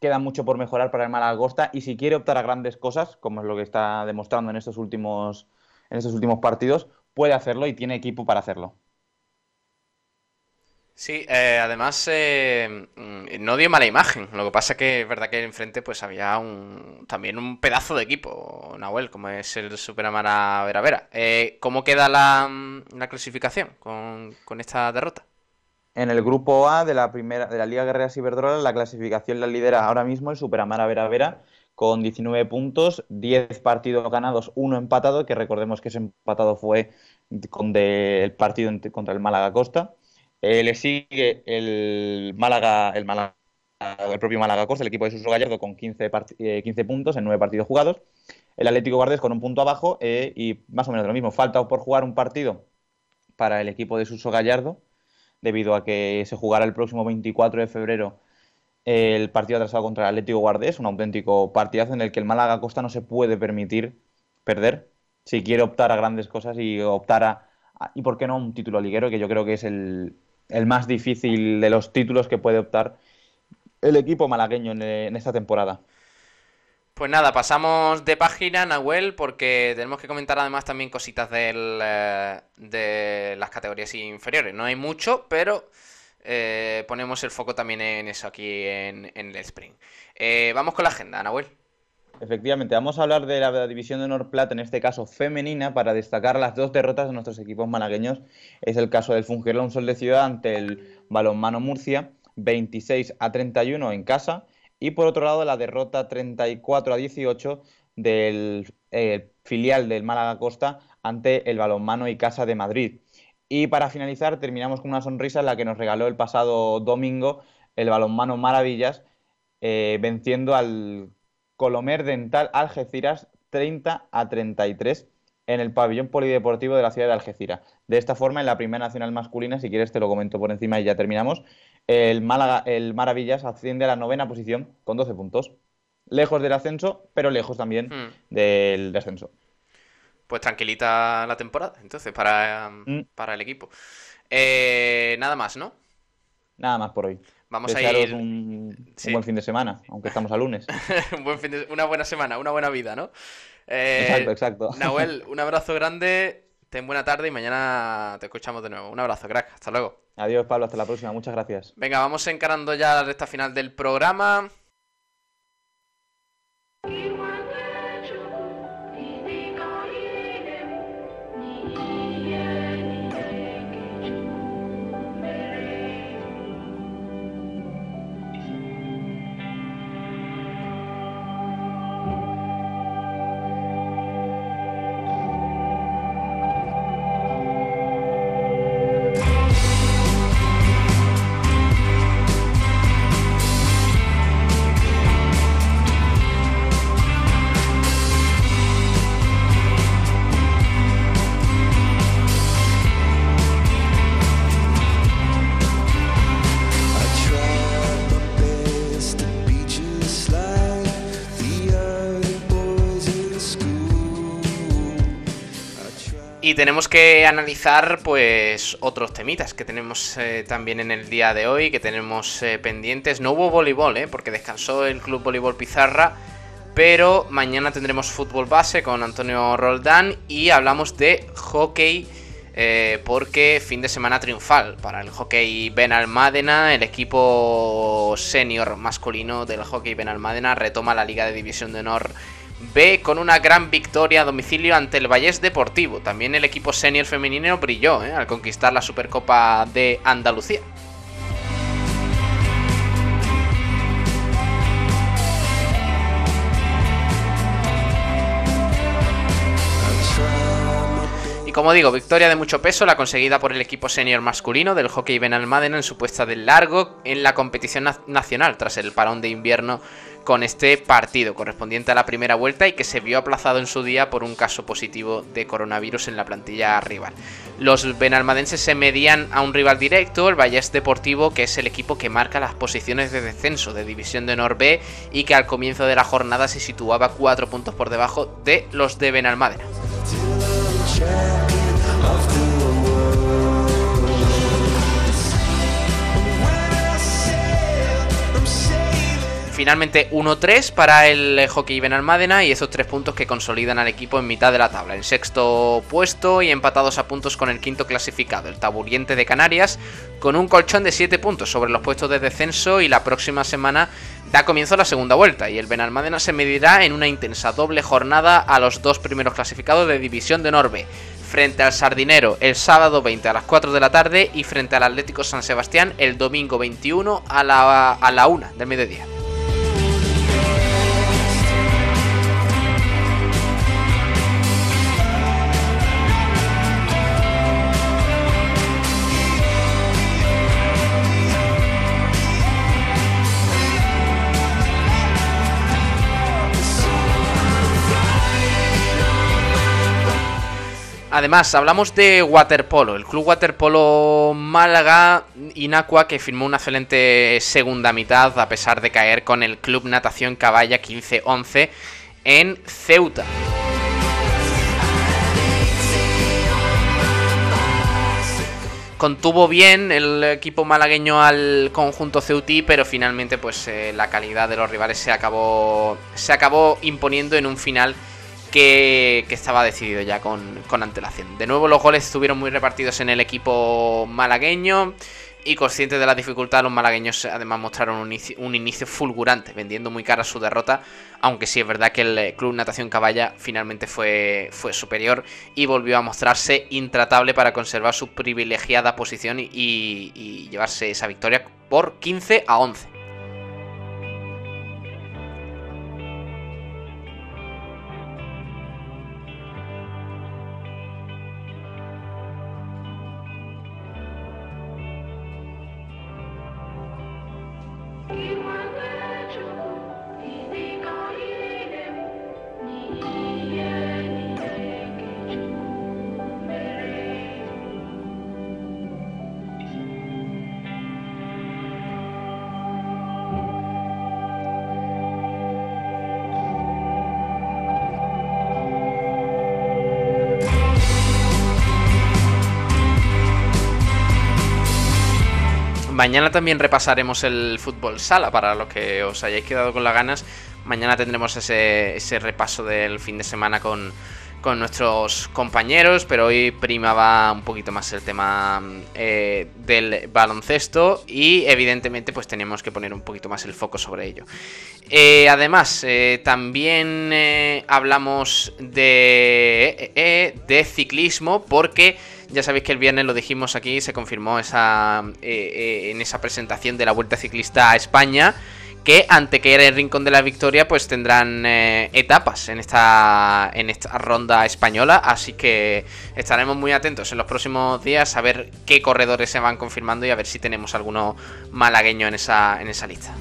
queda mucho por mejorar para el Malagosta y si quiere optar a grandes cosas, como es lo que está demostrando en estos últimos, en estos últimos partidos, puede hacerlo y tiene equipo para hacerlo. Sí, eh, además eh, mm, no dio mala imagen. Lo que pasa es que es verdad que enfrente pues había un, también un pedazo de equipo, Nahuel, como es el Superamara Vera Vera. Eh, ¿Cómo queda la, mm, clasificación con, esta derrota? En el grupo A de la primera de la Liga Guerreras Iberdrola, la clasificación la lidera ahora mismo el Superamara Vera Vera con 19 puntos, 10 partidos ganados, uno empatado, que recordemos que ese empatado fue con el partido contra el Málaga Costa. Eh, le sigue el Málaga, el Málaga, el propio Málaga Costa, el equipo de Suso Gallardo con 15, 15 eh, puntos en 9 partidos jugados. El Atlético Guardés con un punto abajo eh, y más o menos lo mismo. Falta por jugar un partido para el equipo de Suso Gallardo, debido a que se jugará el próximo 24 de febrero el partido atrasado contra el Atlético Guardés, un auténtico partidazo en el que el Málaga Costa no se puede permitir perder si quiere optar a grandes cosas y optar a, y por qué no un título liguero, que yo creo que es el, el más difícil de los títulos que puede optar el equipo malagueño en, esta temporada. Pues nada, pasamos de página, Nahuel, porque tenemos que comentar además también cositas del, eh, de las categorías inferiores. No hay mucho, pero eh, ponemos el foco también en eso aquí en, el Spring. Eh, vamos con la agenda, Nahuel. Efectivamente, vamos a hablar de la división de honor plata, en este caso femenina, para destacar las dos derrotas de nuestros equipos malagueños. Es el caso del Fungirola Sol de Ciudad ante el Balonmano Murcia, 26 a 31 en casa, y por otro lado la derrota 34 a 18 del eh, filial del Málaga Costa ante el Balonmano y Casa de Madrid. Y para finalizar, terminamos con una sonrisa en la que nos regaló el pasado domingo el Balonmano Maravillas, eh, venciendo al Colomer Dental Algeciras 30 a 33 en el pabellón polideportivo de la ciudad de Algeciras. De esta forma, en la primera nacional masculina, si quieres te lo comento por encima y ya terminamos, el, Málaga, el Maravillas asciende a la novena posición con 12 puntos. Lejos del ascenso, pero lejos también hmm. del descenso. Pues tranquilita la temporada, entonces, para, mm. para el equipo. Eh, nada más, ¿no? Nada más por hoy. Vamos a ir. Un, buen fin de semana, aunque estamos a lunes. una buena semana, una buena vida, ¿no? Eh, exacto, exacto. Nahuel, un abrazo grande, ten buena tarde y mañana te escuchamos de nuevo. Un abrazo, crack. Hasta luego. Adiós, Pablo. Hasta la próxima. Muchas gracias. Venga, vamos encarando ya la recta final del programa. Tenemos que analizar pues otros temitas que tenemos eh, también en el día de hoy, que tenemos eh, pendientes. No hubo voleibol, ¿eh? porque descansó el Club Voleibol Pizarra, pero mañana tendremos fútbol base con Antonio Roldán y hablamos de hockey. Eh, porque fin de semana triunfal para el hockey Benalmádena, el equipo senior masculino del hockey Benalmádena retoma la Liga de División de Honor B con una gran victoria a domicilio ante el Vallés Deportivo. También el equipo senior femenino brilló ¿eh? al conquistar la Supercopa de Andalucía. Como digo, victoria de mucho peso la conseguida por el equipo senior masculino del hockey Benalmádena en su puesta del largo en la competición nacional tras el parón de invierno con este partido correspondiente a la primera vuelta y que se vio aplazado en su día por un caso positivo de coronavirus en la plantilla rival. Los benalmadenses se medían a un rival directo, el Vallés Deportivo, que es el equipo que marca las posiciones de descenso de División de Honor B y que al comienzo de la jornada se situaba cuatro puntos por debajo de los de Benalmádena. Finalmente 1-3 para el Hockey Benalmádena y esos tres puntos que consolidan al equipo en mitad de la tabla. En sexto puesto y empatados a puntos con el quinto clasificado, el Taburiente de Canarias, con un colchón de 7 puntos sobre los puestos de descenso y la próxima semana da comienzo la segunda vuelta y el Benalmádena se medirá en una intensa doble jornada a los dos primeros clasificados de División de Norbe frente al Sardinero el sábado 20 a las 4 de la tarde y frente al Atlético San Sebastián el domingo 21 a la, a la 1 del mediodía. Además, hablamos de waterpolo, el club waterpolo Málaga Inacua que firmó una excelente segunda mitad a pesar de caer con el club natación Caballa 15-11 en Ceuta. Contuvo bien el equipo malagueño al conjunto ceutí, pero finalmente pues eh, la calidad de los rivales se acabó se acabó imponiendo en un final que, estaba decidido ya con, antelación. De nuevo los goles estuvieron muy repartidos en el equipo malagueño y conscientes de la dificultad, los malagueños además mostraron un inicio, fulgurante, vendiendo muy cara su derrota, aunque sí es verdad que el Club Natación Caballa finalmente fue, fue superior y volvió a mostrarse intratable para conservar su privilegiada posición y, y llevarse esa victoria por 15 a 11. Mañana también repasaremos el fútbol sala para los que os hayáis quedado con las ganas. Mañana tendremos ese, repaso del fin de semana con, nuestros compañeros, pero hoy primaba un poquito más el tema eh, del baloncesto y evidentemente pues tenemos que poner un poquito más el foco sobre ello. Eh, además, eh, también hablamos de, de ciclismo porque... Ya sabéis que el viernes lo dijimos aquí, se confirmó esa, eh, eh, en esa presentación de la Vuelta Ciclista a España que ante que era el Rincón de la Victoria pues tendrán eh, etapas en esta en esta ronda española así que estaremos muy atentos en los próximos días a ver qué corredores se van confirmando y a ver si tenemos alguno malagueño en esa en esa lista.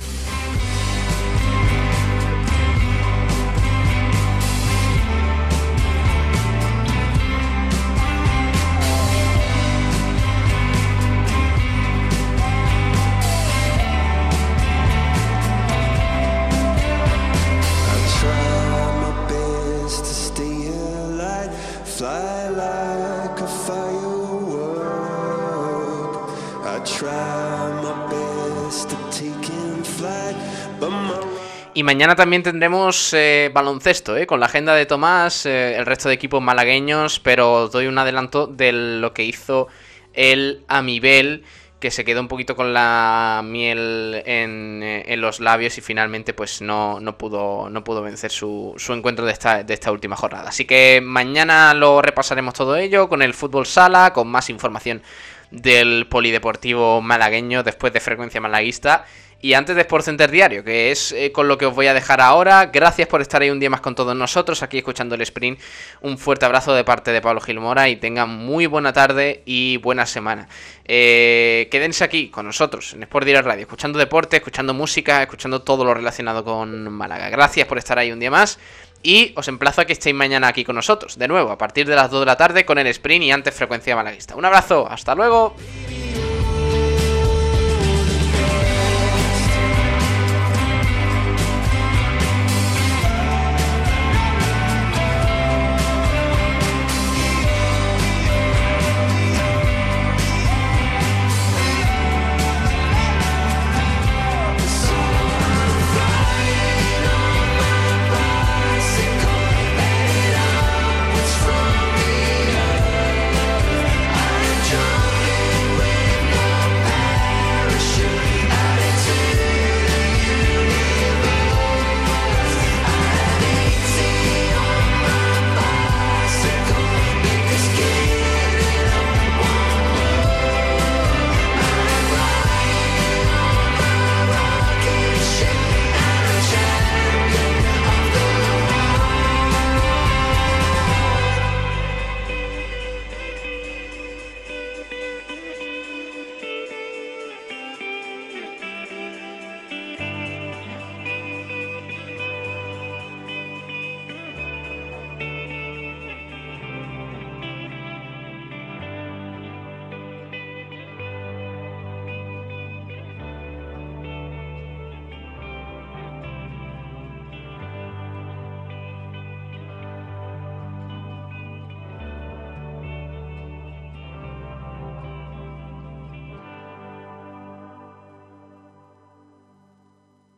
Y mañana también tendremos eh, baloncesto, eh, con la agenda de Tomás, eh, el resto de equipos malagueños, pero doy un adelanto de lo que hizo el Amibel, que se quedó un poquito con la miel en, los labios y finalmente pues no, no, pudo, no pudo vencer su, su encuentro de esta, de esta última jornada. Así que mañana lo repasaremos todo ello con el fútbol sala, con más información del polideportivo malagueño después de frecuencia malaguista y antes de Sport Center Diario, que es eh, con lo que os voy a dejar ahora. Gracias por estar ahí un día más con todos nosotros, aquí escuchando el sprint. Un fuerte abrazo de parte de Pablo Gilmora y tengan muy buena tarde y buena semana. Eh, quédense aquí con nosotros en Sport Diario Radio, escuchando deporte, escuchando música, escuchando todo lo relacionado con Málaga. Gracias por estar ahí un día más. Y os emplazo a que estéis mañana aquí con nosotros, de nuevo, a partir de las 2 de la tarde con el sprint y antes frecuencia malaguista. Un abrazo, hasta luego.